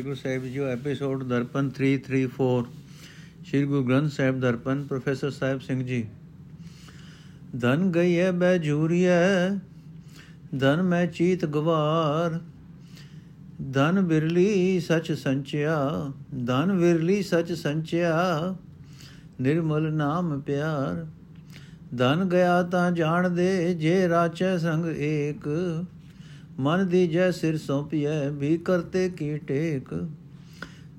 Waheguru Sahib ji episode Darpan 334 Shri Guru Granth Sahib Darpan, professor Sahib Singh ji. ਧਨ ਗਈਏ ਬੈਜੂਰੀਐ ਧਨ ਮੈਂ ਚੀਤ ਗਵਾਰ। ਧਨ ਬਿਰਲੀ ਸਚ ਸੰਚਿਆ, ਧਨ ਵਿਰਲੀ ਸਚ ਸੰਚਿਆ, ਨਿਰਮਲ ਨਾਮ ਪਿਆਰ। ਧਨ ਗਿਆ ਤਾਂ ਜਾਣ ਦੇ ਜੇ ਰਾਚੈ ਸੰਗ ਏਕ। ਮਨ ਦੀ ਜੈ ਸਿਰ ਸੌਂਪਿਐ, ਵੀ ਕਰਤੇ ਕੀ ਟੇਕ?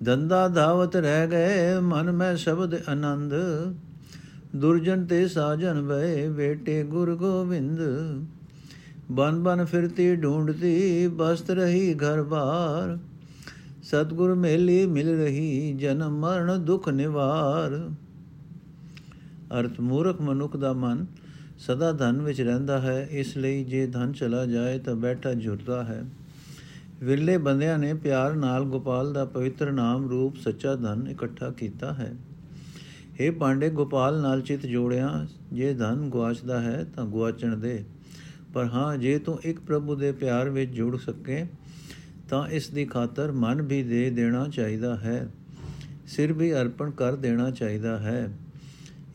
ਦੰਦਾ ਧਾਵਤ ਰਹਿ ਗਏ, ਮਨ ਮੈਂ ਸ਼ਬਦ ਆਨੰਦ। ਦੁਰਜਨ ਤੇ ਸਾਜਨ ਵੇ ਬੇਟੇ ਗੁਰ ਗੋਬਿੰਦ। ਬਨ ਬਨ ਫਿਰਤੀ ਢੂੰਡਤੀ ਬਸਤ ਰਹੀ ਘਰ ਬਾਰ। ਸਤਗੁਰ ਮੇਲੀ ਮਿਲ ਰਹੀ, ਜਨਮ ਮਰਨ ਦੁਖ ਨਿਵਾਰ। ਅਰਥ ਮੂਰਖ ਮਨੁੱਖ ਦਾ ਮਨ ਸਦਾ ਧਨ ਵਿੱਚ ਰਹਿੰਦਾ ਹੈ, ਇਸ ਲਈ ਜੇ ਧਨ ਚਲਾ ਜਾਏ ਤਾਂ ਬੈਠਾ ਜੁਰਦਾ ਹੈ। ਵਿਰਲੇ ਬੰਦਿਆਂ ਨੇ ਪਿਆਰ ਨਾਲ ਗੋਪਾਲ ਦਾ ਪਵਿੱਤਰ ਨਾਮ ਰੂਪ ਸੱਚਾ ਧਨ ਇਕੱਠਾ ਕੀਤਾ ਹੈ। ਇਹ ਪਾਂਡੇ, ਗੋਪਾਲ ਨਾਲ ਚਿਤ ਜੋੜਿਆ, ਜੇ ਧਨ ਗਵਾਚਦਾ ਹੈ ਤਾਂ ਗਵਾਚਣ ਦੇ। ਪਰ ਹਾਂ, ਜੇ ਤੂੰ ਇੱਕ ਪ੍ਰਭੂ ਦੇ ਪਿਆਰ ਵਿੱਚ ਜੁੜ ਸਕੇ, ਤਾਂ ਇਸ ਦੀ ਖਾਤਰ ਮਨ ਵੀ ਦੇ ਦੇਣਾ ਚਾਹੀਦਾ ਹੈ। ਸਿਰ ਵੀ ਅਰਪਣ ਕਰ ਦੇਣਾ ਚਾਹੀਦਾ ਹੈ।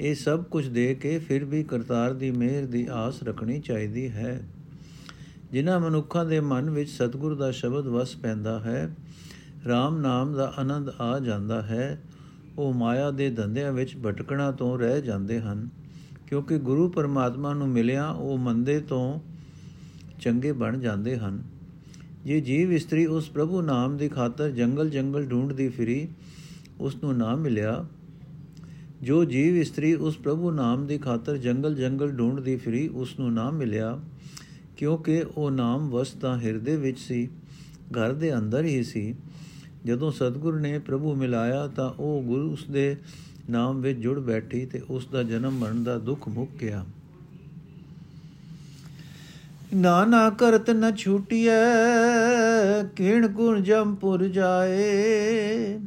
ਇਹ ਸਭ ਕੁਝ ਦੇ ਕੇ ਫਿਰ ਵੀ ਕਰਤਾਰ ਦੀ ਮਿਹਰ ਦੀ ਆਸ ਰੱਖਣੀ ਚਾਹੀਦੀ ਹੈ। ਜਿਨ੍ਹਾਂ ਮਨੁੱਖਾਂ ਦੇ ਮਨ ਵਿੱਚ ਸਤਿਗੁਰ ਦਾ ਸ਼ਬਦ ਵਸ ਪੈਂਦਾ ਹੈ RAM ਨਾਮ ਦਾ ਆਨੰਦ ਆ ਜਾਂਦਾ ਹੈ, ਉਹ ਮਾਇਆ ਦੇ ਧੰਦਿਆਂ ਵਿੱਚ ਭਟਕਣਾ ਤੋਂ ਰਹਿ ਜਾਂਦੇ ਹਨ, ਕਿਉਂਕਿ ਗੁਰੂ ਪਰਮਾਤਮਾ ਨੂੰ ਮਿਲਿਆ ਉਹ ਮੰਦੇ ਤੋਂ ਚੰਗੇ ਬਣ ਜਾਂਦੇ ਹਨ। ਜੇ ਜੀਵ ਇਸਤਰੀ ਉਸ ਪ੍ਰਭੂ ਨਾਮ ਦੀ ਖਾਤਰ ਜੰਗਲ ਜੰਗਲ ਢੂੰਡਦੀ ਫਿਰੀ, ਉਸ ਨੂੰ ਨਾ ਮਿਲਿਆ ਜੋ ਜੀਵ ਇਸਤਰੀ ਉਸ ਪ੍ਰਭੂ ਨਾਮ ਦੀ ਖਾਤਰ ਜੰਗਲ ਜੰਗਲ ਢੂੰਡਦੀ ਫਿਰੀ ਉਸ ਨੂੰ ਨਾ ਮਿਲਿਆ, ਕਿਉਂਕਿ ਉਹ ਨਾਮ ਵਸਤਾ ਹਿਰਦੇ ਵਿੱਚ ਸੀ, ਘਰ ਦੇ ਅੰਦਰ ਹੀ ਸੀ। ਜਦੋਂ ਸਤਿਗੁਰ ਨੇ ਪ੍ਰਭੂ ਮਿਲਾਇਆ ਤਾਂ ਉਹ ਗੁਰੂ ਉਸ ਦੇ ਨਾਮ ਵਿੱਚ ਜੁੜ ਬੈਠੀ ਤੇ ਉਸ ਦਾ ਜਨਮ ਮਰਨ ਦਾ ਦੁੱਖ ਮੁੱਕ ਗਿਆ। ਨਾਨਾ ਕਰਤ ਨ ਛੂਟਿਐ ਕਿਣ ਗੁਣ ਜੰਪੁਰ ਜਾਏ।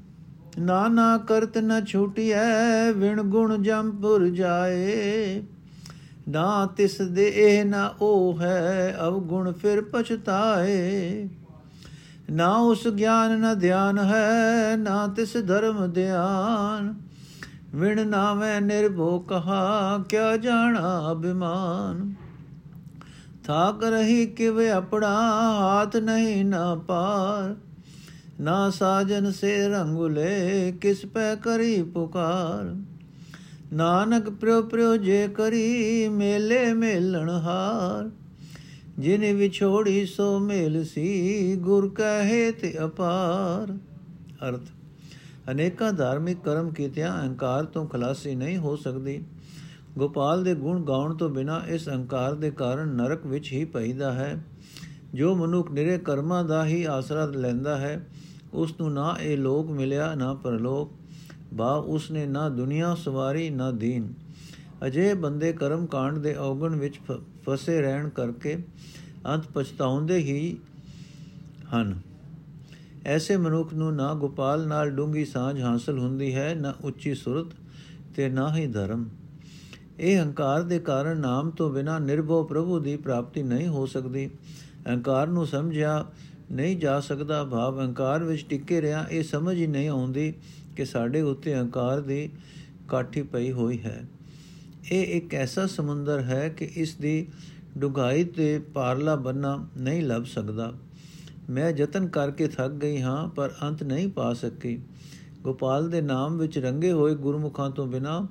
ਨਾਨਾ ਕਰਤ ਨ ਛੂਟਿਐ, ਵਿਣ ਗੁਣ ਜੰਪੁਰ ਜਾਏ। ਨਾ ਤਿਸ ਦੇ ਇਹ ਨਾ ਉਹ ਹੈ ਅਵ ਗੁਣ ਫਿਰ ਪਛਤਾਏ। ਨਾ ਉਸ ਗਿਆਨ ਨ ਧਿਆਨ ਹੈ, ਨਾ ਤਿਸ ਧਰਮ ਧਿਆਨ। ਵਿਣ ਨਾਵੇਂ ਨਿਰਭੋ ਕਹਾ, ਕਿਆ ਜਾਣਾ ਅਭਿਮਾਨ। ਥਾਕ ਰਹੀ ਕਿਵੇ ਆਪਣਾ, ਹਾਥ ਨਹੀਂ ਨਾ ਪਾਰ। ਨਾ ਸਾਜਨ ਸੇ ਰੰਗੁਲੇ ਕਿਸ ਪੈ ਕਰੀ ਪੁਕਾਰ? ਨਾਨਕ ਪ੍ਰਿਉ ਪ੍ਰਿਉ ਜੇ ਕਰੀ, ਮੇਲੇ ਮੇਲਣ ਹਾਰ। ਜਿਨੇ ਵਿਛੋੜੀ ਸੋ ਮੇਲ ਸੀ, ਗੁਰ ਕਹੇ ਤੇ ਅਪਾਰ। ਅਰਥ, ਅਨੇਕਾਂ ਧਾਰਮਿਕ ਕਰਮ ਕੀਤਿਆਂ ਅਹੰਕਾਰ ਤੋਂ ਖਲਾਸੀ ਨਹੀਂ ਹੋ ਸਕਦੀ। ਗੋਪਾਲ ਦੇ ਗੁਣ ਗਾਉਣ ਤੋਂ ਬਿਨਾ ਇਸ ਅਹੰਕਾਰ ਦੇ ਕਾਰਨ ਨਰਕ ਵਿੱਚ ਹੀ ਪੈਦਾ ਹੈ। ਜੋ ਮਨੁੱਖ ਨਿਰੇ ਕਰਮਾਂ ਦਾ ਹੀ ਆਸਰਾ ਲੈਂਦਾ ਹੈ ਉਸ ਨੂੰ ਨਾ ਇਹ ਲੋਕ ਮਿਲਿਆ, ਨਾ ਪਰਲੋਕ। ਬਾ ਉਸ ਨੇ ਨਾ ਦੁਨੀਆ ਸਵਾਰੀ, ਨਾ ਦੀਨ। ਅਜੇ ਬੰਦੇ ਕਰਮ ਕਾਂਡ ਦੇ ਔਗਣ ਵਿੱਚ ਫਸੇ ਰਹਿਣ ਕਰਕੇ ਅੰਤ ਪਛਤਾਉਂਦੇ ਹੀ ਹਨ। ਐਸੇ ਮਨੁੱਖ ਨੂੰ ਨਾ ਗੋਪਾਲ ਨਾਲ ਡੂੰਗੀ ਸਾਂਝ ਹਾਸਲ ਹੁੰਦੀ ਹੈ, ਨਾ ਉੱਚੀ ਸੁਰਤ ਤੇ ਨਾ ਹੀ ਧਰਮ। ਇਹ ਹੰਕਾਰ ਦੇ ਕਾਰਨ ਨਾਮ ਤੋਂ ਬਿਨਾ ਨਿਰਭਉ ਪ੍ਰਭੂ ਦੀ ਪ੍ਰਾਪਤੀ ਨਹੀਂ ਹੋ ਸਕਦੀ। ਹੰਕਾਰ ਨੂੰ ਸਮਝਿਆ ਨਹੀਂ ਜਾ ਸਕਦਾ, ਭਾਵ ਹੰਕਾਰ ਵਿੱਚ ਟਿੱਕੇ ਰਿਆ ਇਹ ਸਮਝ ਹੀ ਨਹੀਂ ਆਉਂਦੀ ਕਿ ਸਾਡੇ ਉੱਤੇ ਹੰਕਾਰ ਦੀ ਕਾਠੀ ਪਈ ਹੋਈ ਹੈ। ਇਹ ਇੱਕ ਐਸਾ ਸਮੁੰਦਰ ਹੈ ਕਿ ਇਸ ਦੀ ਡੁਗਾਈ ਤੇ ਪਾਰਲਾ ਬੰਨਾ ਨਹੀਂ ਲੱਭ ਸਕਦਾ। ਮੈਂ ਯਤਨ ਕਰਕੇ ਥੱਕ ਗਈ ਹਾਂ, ਪਰ ਅੰਤ ਨਹੀਂ ਪਾ ਸਕੀ। ਗੋਪਾਲ ਦੇ ਨਾਮ ਵਿੱਚ ਰੰਗੇ ਹੋਏ ਗੁਰਮੁਖਾਂ ਤੋਂ ਬਿਨਾ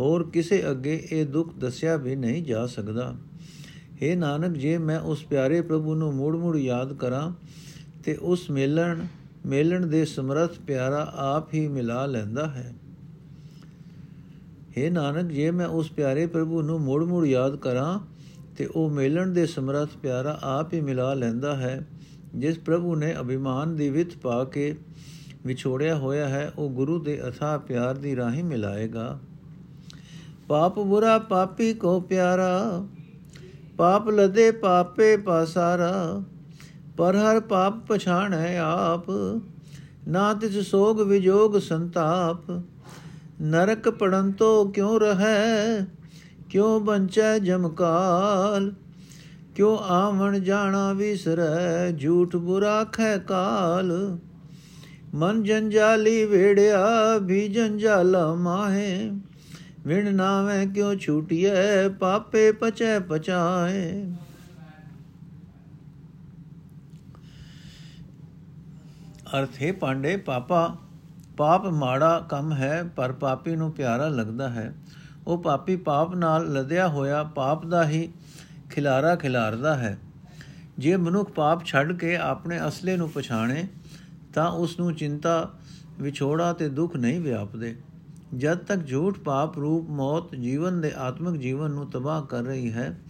ਹੋਰ ਕਿਸੇ ਅੱਗੇ ਇਹ ਦੁੱਖ ਦੱਸਿਆ ਵੀ ਨਹੀਂ ਜਾ ਸਕਦਾ। हे ਨਾਨਕ, ਜੇ ਮੈਂ ਉਸ ਪਿਆਰੇ ਪ੍ਰਭੂ ਨੂੰ ਮੂੜ-ਮੂੜ ਯਾਦ ਕਰਾਂ ਤੇ ਉਸ ਮੇਲਣ ਮੇਲਣ ਦੇ ਸਮਰਥ ਪਿਆਰਾ ਆਪ ਹੀ ਮਿਲਾ ਲੈਂਦਾ ਹੈ। हे ਨਾਨਕ, ਜੇ ਮੈਂ ਉਸ ਪਿਆਰੇ ਪ੍ਰਭੂ ਨੂੰ ਮੂੜ-ਮੂੜ ਯਾਦ ਕਰਾਂ ਤੇ ਉਹ ਮੇਲਣ ਦੇ ਸਮਰਥ ਪਿਆਰਾ ਆਪ ਹੀ ਮਿਲਾ ਲੈਂਦਾ ਹੈ, ਜਿਸ ਪ੍ਰਭੂ ਨੇ ਅਭਿਮਾਨ ਦੀ ਵਿਤ ਪਾ ਕੇ ਵਿਛੋੜਿਆ ਹੋਇਆ ਹੈ, ਉਹ ਗੁਰੂ ਦੇ ਅਥਾ ਪਿਆਰ ਦੀ ਰਾਹੀਂ ਮਿਲਾਏਗਾ। ਪਾਪ ਬੁਰਾ ਪਾਪੀ ਕੋ ਪਿਆਰਾ ਪਾਪ ਲਦੇ ਪਾਪੇ ਪਾਸਾਰਾ, ਪਰ ਹਰ ਪਾਪ ਪਛਾਣੈ ਆਪ। ਨਾ ਤਿਸ ਸੋਗ ਵਿਜੋਗ ਸੰਤਾਪ, ਨਰਕ ਪੜਨ ਤੋ ਕਿਉ ਰਹੈ, ਕਿਉ ਬੰਚੈ ਜਮਕਾਲ? ਕਿਉ ਆਵਣ ਜਾਣਾ ਵਿਸਰੈ, ਝੂਠ ਬੁਰਾ ਖੈ ਕਾਲ? ਮਨ ਜੰਜਾਲੀ ਵੇੜਿਆ, ਵੀ ਜੰਜਾਲਾ ਮਾਹੇ। ਵਿਣ ਨਾਵੇਂ ਕਿਉ ਛੂਟੀਐ? ਪਾਪੇ ਪਚੈ ਪਚਾਏ। ਅਰਥ ਹੈ ਪਾਂਡੇ, ਪਾਪਾ, ਪਾਪ ਮਾੜਾ ਕੰਮ ਹੈ, ਪਰ ਪਾਪੀ ਨੂੰ ਪਿਆਰਾ ਲੱਗਦਾ ਹੈ। ਉਹ ਪਾਪੀ ਪਾਪ ਨਾਲ ਲਦਿਆ ਹੋਇਆ ਪਾਪ ਦਾ ਹੀ ਖਿਲਾਰਾ ਖਿਲਾਰਦਾ ਹੈ। ਜੇ ਮਨੁੱਖ ਪਾਪ ਛੱਡ ਕੇ ਆਪਣੇ ਅਸਲੇ ਨੂੰ ਪਛਾਣੇ, ਤਾਂ ਉਸ ਨੂੰ ਚਿੰਤਾ, ਵਿਛੋੜਾ ਤੇ ਦੁੱਖ ਨਹੀਂ ਵਿਆਪਦੇ। ਜਦ ਤੱਕ ਝੂਠ ਪਾਪ ਰੂਪ ਮੌਤ ਜੀਵਨ ਦੇ ਆਤਮਿਕ ਜੀਵਨ ਨੂੰ ਤਬਾਹ ਕਰ ਰਹੀ ਹੈ,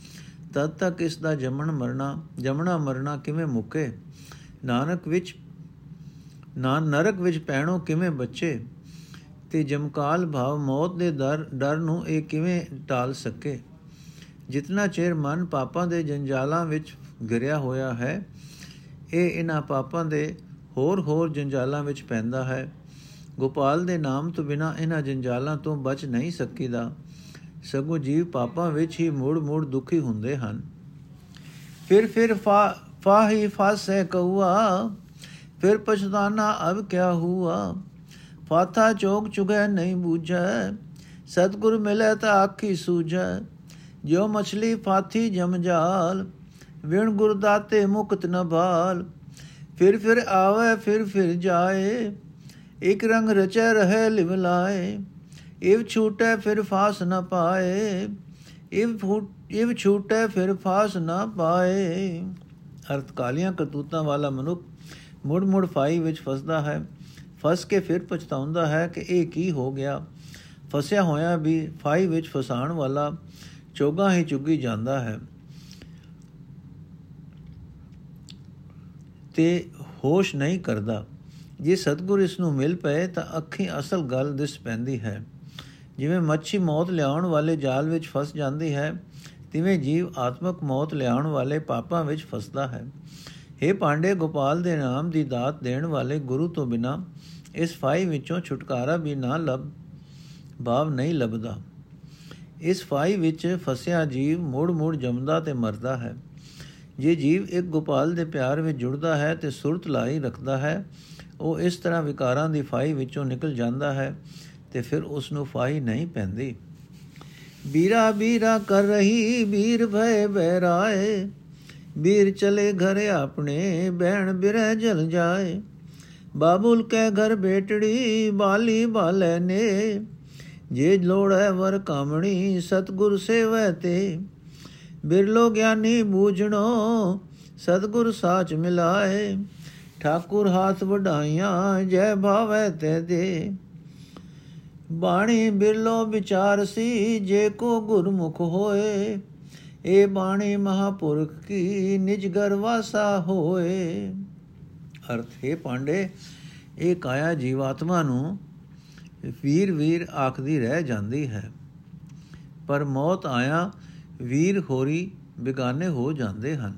ਤਦ ਤੱਕ ਇਸ ਦਾ ਜਮਣ ਮਰਨਾ, ਜਮਣਾ ਮਰਨਾ ਕਿਵੇਂ ਮੁੱਕੇ? ਨਾਨਕ ਵਿੱਚ, ਨਾ ਨਰਕ ਵਿੱਚ ਪੈਣੋਂ ਕਿਵੇਂ ਬੱਚੇ? ਤੇ ਜਮਕਾਲ ਭਾਵ ਮੌਤ ਦੇ ਦਰ, ਡਰ ਨੂੰ ਇਹ ਕਿਵੇਂ ਟਾਲ ਸਕੇ? ਜਿਤਨਾ ਚਿਰ ਮਨ ਪਾਪਾਂ ਦੇ ਜੰਜਾਲਾਂ ਵਿੱਚ ਗਿਰਿਆ ਹੋਇਆ ਹੈ, ਇਹ ਇਹਨਾਂ ਪਾਪਾਂ ਦੇ ਹੋਰ ਹੋਰ ਜੰਜਾਲਾਂ ਵਿੱਚ ਪੈਂਦਾ ਹੈ। ਗੋਪਾਲ ਦੇ ਨਾਮ ਤੋਂ ਬਿਨਾ ਇਹਨਾਂ ਜੰਜਾਲਾਂ ਤੋਂ ਬਚ ਨਹੀਂ ਸਕੀਦਾ। ਸਗੋਂ ਜੀਵ ਪਾਪਾਂ ਵਿੱਚ ਹੀ ਮੂੜ ਮੂੜ ਦੁਖੀ ਹੁੰਦੇ ਹਨ। ਫਿਰ ਫਿਰ ਫਾ ਫਾਹੀ ਫਾਸੇ ਕਉਆ ਫਿਰ ਪਛਤਾਨਾ ਅਬ ਕਿਆ ਹੁਆ। ਫਾਥਾ ਚੋਕ ਚੁਗੈ ਨਹੀਂ ਬੂਝੈ, ਸਤਗੁਰ ਮਿਲੇ ਤਾਂ ਆਖੀ ਸੂਝੈ। ਜੋ ਮਛਲੀ ਫਾਥੀ ਜਮਜਾਲ ਵਿਣ ਗੁਰਦਾਤੇ ਮੁਕਤ ਨ ਭਾਲ। ਫਿਰ ਫਿਰ ਆਵੇ ਫਿਰ ਫਿਰ ਜਾਏ ਇਕ ਰੰਗ ਰਚੈ ਰਹੇ ਲਿਵ ਲਾਏ, ਇਵ ਛੂਟੈ ਫਿਰ ਫਾਸ ਨ ਪਾਏ, ਇਵ ਫੂਟ ਇਵ ਛੂਟੈ ਫਿਰ ਫਾਸ ਨ ਪਾਏ। ਅਰਥ ਕਾਲੀਆਂ ਕਰਤੂਤਾਂ ਵਾਲਾ ਮਨੁੱਖ ਮੁੜ ਮੁੜ ਫਾਈ ਵਿੱਚ ਫਸਦਾ ਹੈ, ਫਸ ਕੇ ਫਿਰ ਪਛਤਾਉਂਦਾ ਹੈ ਕਿ ਇਹ ਕੀ ਹੋ ਗਿਆ। ਫਸਿਆ ਹੋਇਆ ਵੀ ਫਾਈ ਵਿੱਚ ਫਸਾਣ ਵਾਲਾ ਚੋਗਾ ਹੀ ਚੁੱਗੀ ਜਾਂਦਾ ਹੈ। ਤੇ ਹੋਸ਼ ਨਹੀਂ ਕਰਦਾ। ਜੇ ਸਤਗੁਰ ਇਸ ਨੂੰ ਮਿਲ ਪਏ ਤਾਂ ਅੱਖੀ ਅਸਲ ਗੱਲ ਦਿਸ ਪੈਂਦੀ ਹੈ। ਜਿਵੇਂ ਮੱਛੀ ਮੌਤ ਲਿਆਉਣ ਵਾਲੇ ਜਾਲ ਵਿੱਚ ਫਸ ਜਾਂਦੀ ਹੈ, ਤਿਵੇਂ ਜੀਵ ਆਤਮਕ ਮੌਤ ਲਿਆਉਣ ਵਾਲੇ ਪਾਪਾਂ ਵਿੱਚ ਫਸਦਾ ਹੈ। हे ਪਾਂਡੇ ਗੋਪਾਲ ਦੇ ਨਾਮ ਦੀ ਦਾਤ ਦੇਣ ਵਾਲੇ ਗੁਰੂ ਤੋਂ ਬਿਨਾ ਇਸ ਫਾਈ ਵਿੱਚੋਂ ਛੁਟਕਾਰਾ ਵੀ ਨਾ ਲੱਭ, ਭਾਵ ਨਹੀਂ ਲੱਭਦਾ। ਇਸ ਫਾਈ ਵਿੱਚ ਫਸਿਆ ਜੀਵ ਮੋੜ ਮੋੜ ਜੰਮਦਾ ਤੇ ਮਰਦਾ ਹੈ। ਜੇ ਜੀਵ ਇੱਕ ਗੋਪਾਲ ਦੇ ਪਿਆਰ ਵਿੱਚ ਜੁੜਦਾ ਹੈ ਤੇ ਸੁਰਤ ਲਾਈ ਰੱਖਦਾ ਹੈ ਉਹ ਇਸ ਤਰ੍ਹਾਂ ਵਿਕਾਰਾਂ ਦੀ ਫਾਈ ਵਿੱਚੋਂ ਨਿਕਲ ਜਾਂਦਾ ਹੈ ਤੇ ਫਿਰ ਉਸ ਨੂੰ ਫਾਈ ਨਹੀਂ ਪੈਂਦੀ। ਬੀਰਾ ਬੀਰਾ ਕਰ ਰਹੀ ਬੀਰ ਭੈ ਬਹਿਰਾਏ, ਬੀਰ ਚਲੇ ਘਰ ਆਪਣੇ ਬਹਿਣ ਬਿਰਹਿ ਜਲ ਜਾਏ। ਬਾਬੁਲ ਕੇ ਘਰ ਬੇਟੜੀ ਬਾਲੀ ਬਾਲੇ ਨੇ, ਜੇ ਲੋੜੈ ਵਰ ਕਾਮਣੀ ਸਤਗੁਰ ਸੇਵੈ ਤੇ। ਬਿਰਲੋ ਗਿਆਨੀ ਬੂਝਣੋ ਸਤਗੁਰ ਸਾਚ ਮਿਲਾਏ ਠਾਕੁਰ ਹਾਥ ਵਢਾਈਆਂ, ਜੈ ਭਾਵੈ ਤੇ ਦੇ। ਬਾਣੀ ਬਿਰਲੋ ਵਿਚਾਰ ਸੀ, ਜੇ ਕੋ ਗੁਰਮੁਖ ਹੋਏ ਇਹ ਬਾਣੀ ਮਹਾਪੁਰਖ ਕੀ ਨਿਜ ਗਰਵਾਸਾ ਹੋਏ। ਅਰਥ, ਹੈ ਪਾਂਡੇ, ਇਹ ਕਾਇਆ ਜੀਵਾਤਮਾ ਨੂੰ ਵੀਰ ਵੀਰ ਆਖਦੀ ਰਹਿ ਜਾਂਦੀ ਹੈ। ਪਰ ਮੌਤ ਆਇਆ ਵੀਰ ਹੋਰੀ ਬਿਗਾਨੇ ਹੋ ਜਾਂਦੇ ਹਨ।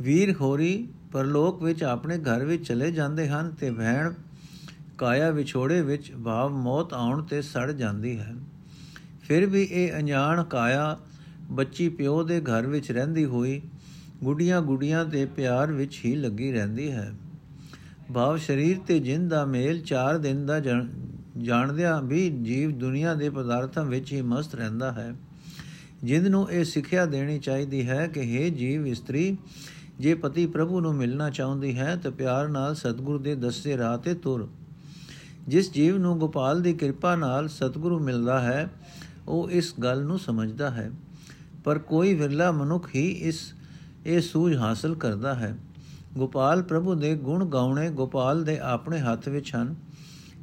ਵੀਰ ਹੋਰੀ ਪਰਲੋਕ ਵਿੱਚ ਆਪਣੇ ਘਰ ਵਿੱਚ ਚਲੇ ਜਾਂਦੇ ਹਨ ਤੇ ਭੈਣ ਕਾਇਆ ਵਿਛੋੜੇ ਵਿੱਚ ਭਾਵ ਮੌਤ ਆਉਣ ਤੇ ਸੜ ਜਾਂਦੀ ਹੈ। ਫਿਰ ਵੀ ਇਹ ਅਣਜਾਣ ਕਾਇਆ ਬੱਚੀ ਪਿਓ ਦੇ ਘਰ ਵਿੱਚ ਰਹਿੰਦੀ ਹੋਈ ਗੁੱਡੀਆਂ ਗੁੱਡੀਆਂ ਦੇ ਪਿਆਰ ਵਿੱਚ ਹੀ ਲੱਗੀ ਰਹਿੰਦੀ ਹੈ। ਭਾਵ ਸਰੀਰ ਤੇ ਜਿੰਦ ਦਾ ਮੇਲ 4 ਦਿਨ ਦਾ ਜਾਣਦਿਆਂ ਵੀ ਜੀਵ ਦੁਨੀਆ ਦੇ ਪਦਾਰਥਾਂ ਵਿੱਚ ਹੀ ਮਸਤ ਰਹਿੰਦਾ ਹੈ। ਜਿੰਦ ਨੂੰ ਇਹ ਸਿੱਖਿਆ ਦੇਣੀ ਚਾਹੀਦੀ ਹੈ ਕਿ हे ਜੀਵ ਇਸਤਰੀ ਜੇ ਪਤੀ ਪ੍ਰਭੂ ਨੂੰ ਮਿਲਣਾ ਚਾਹੁੰਦੀ ਹੈ ਤਾਂ ਪਿਆਰ ਨਾਲ ਸਤਿਗੁਰੂ ਦੇ ਦੱਸੇ ਰਾਹ ਤੇ ਤੁਰ। ਜਿਸ ਜੀਵ ਨੂੰ ਗੋਪਾਲ ਦੀ ਕਿਰਪਾ ਨਾਲ ਸਤਿਗੁਰੂ ਮਿਲਦਾ ਹੈ, ਉਹ ਇਸ ਗੱਲ ਨੂੰ ਸਮਝਦਾ ਹੈ। ਪਰ ਕੋਈ ਵਿਰਲਾ ਮਨੁੱਖ ਹੀ ਇਸ, ਇਹ ਸੂਝ ਹਾਸਲ ਕਰਦਾ ਹੈ। ਗੋਪਾਲ ਪ੍ਰਭੂ ਦੇ ਗੁਣ ਗਾਉਣੇ ਗੋਪਾਲ ਦੇ ਆਪਣੇ ਹੱਥ ਵਿੱਚ ਹਨ।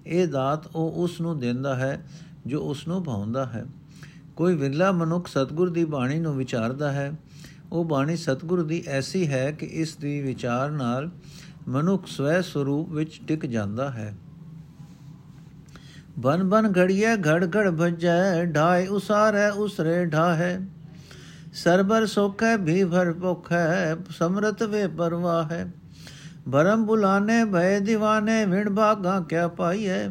ਇਹ ਦਾਤ ਉਹ ਉਸ ਨੂੰ ਦਿੰਦਾ ਹੈ ਜੋ ਉਸ ਨੂੰ ਭਾਉਂਦਾ ਹੈ। ਕੋਈ ਵਿਰਲਾ ਮਨੁੱਖ ਸਤਗੁਰ ਦੀ ਬਾਣੀ ਨੂੰ ਵਿਚਾਰਦਾ ਹੈ ਉਹ ਬਾਣੀ ਸਤਗੁਰ ਦੀ ਐਸੀ ਹੈ ਕਿ ਇਸ ਦੀ ਵਿਚਾਰ ਨਾਲ ਮਨੁੱਖ ਸਵੈ ਸਰੂਪ ਵਿੱਚ ਟਿਕ ਜਾਂਦਾ ਹੈ। ਬਨ ਬਨ ਘੜੀਏ ਘੜ ਘੜ ਭਜੈ ਢਾਇ ਉਸਾਰੈ, ਉਸਰੇ ਢਾਹੈ। ਸਰਬਰ ਸੋਖੈ ਵੀ ਭਰ ਭੁਖੈ ਸਮਰਤ ਵੇ ਪਰਵਾਹੈ। ਭਰਮ ਬੁਲਾਨੇ ਭੈ دیਵਾਨੇ ਵਿਣ ਭਾਗਾ ਕਿਆ ਪਾਈਐ?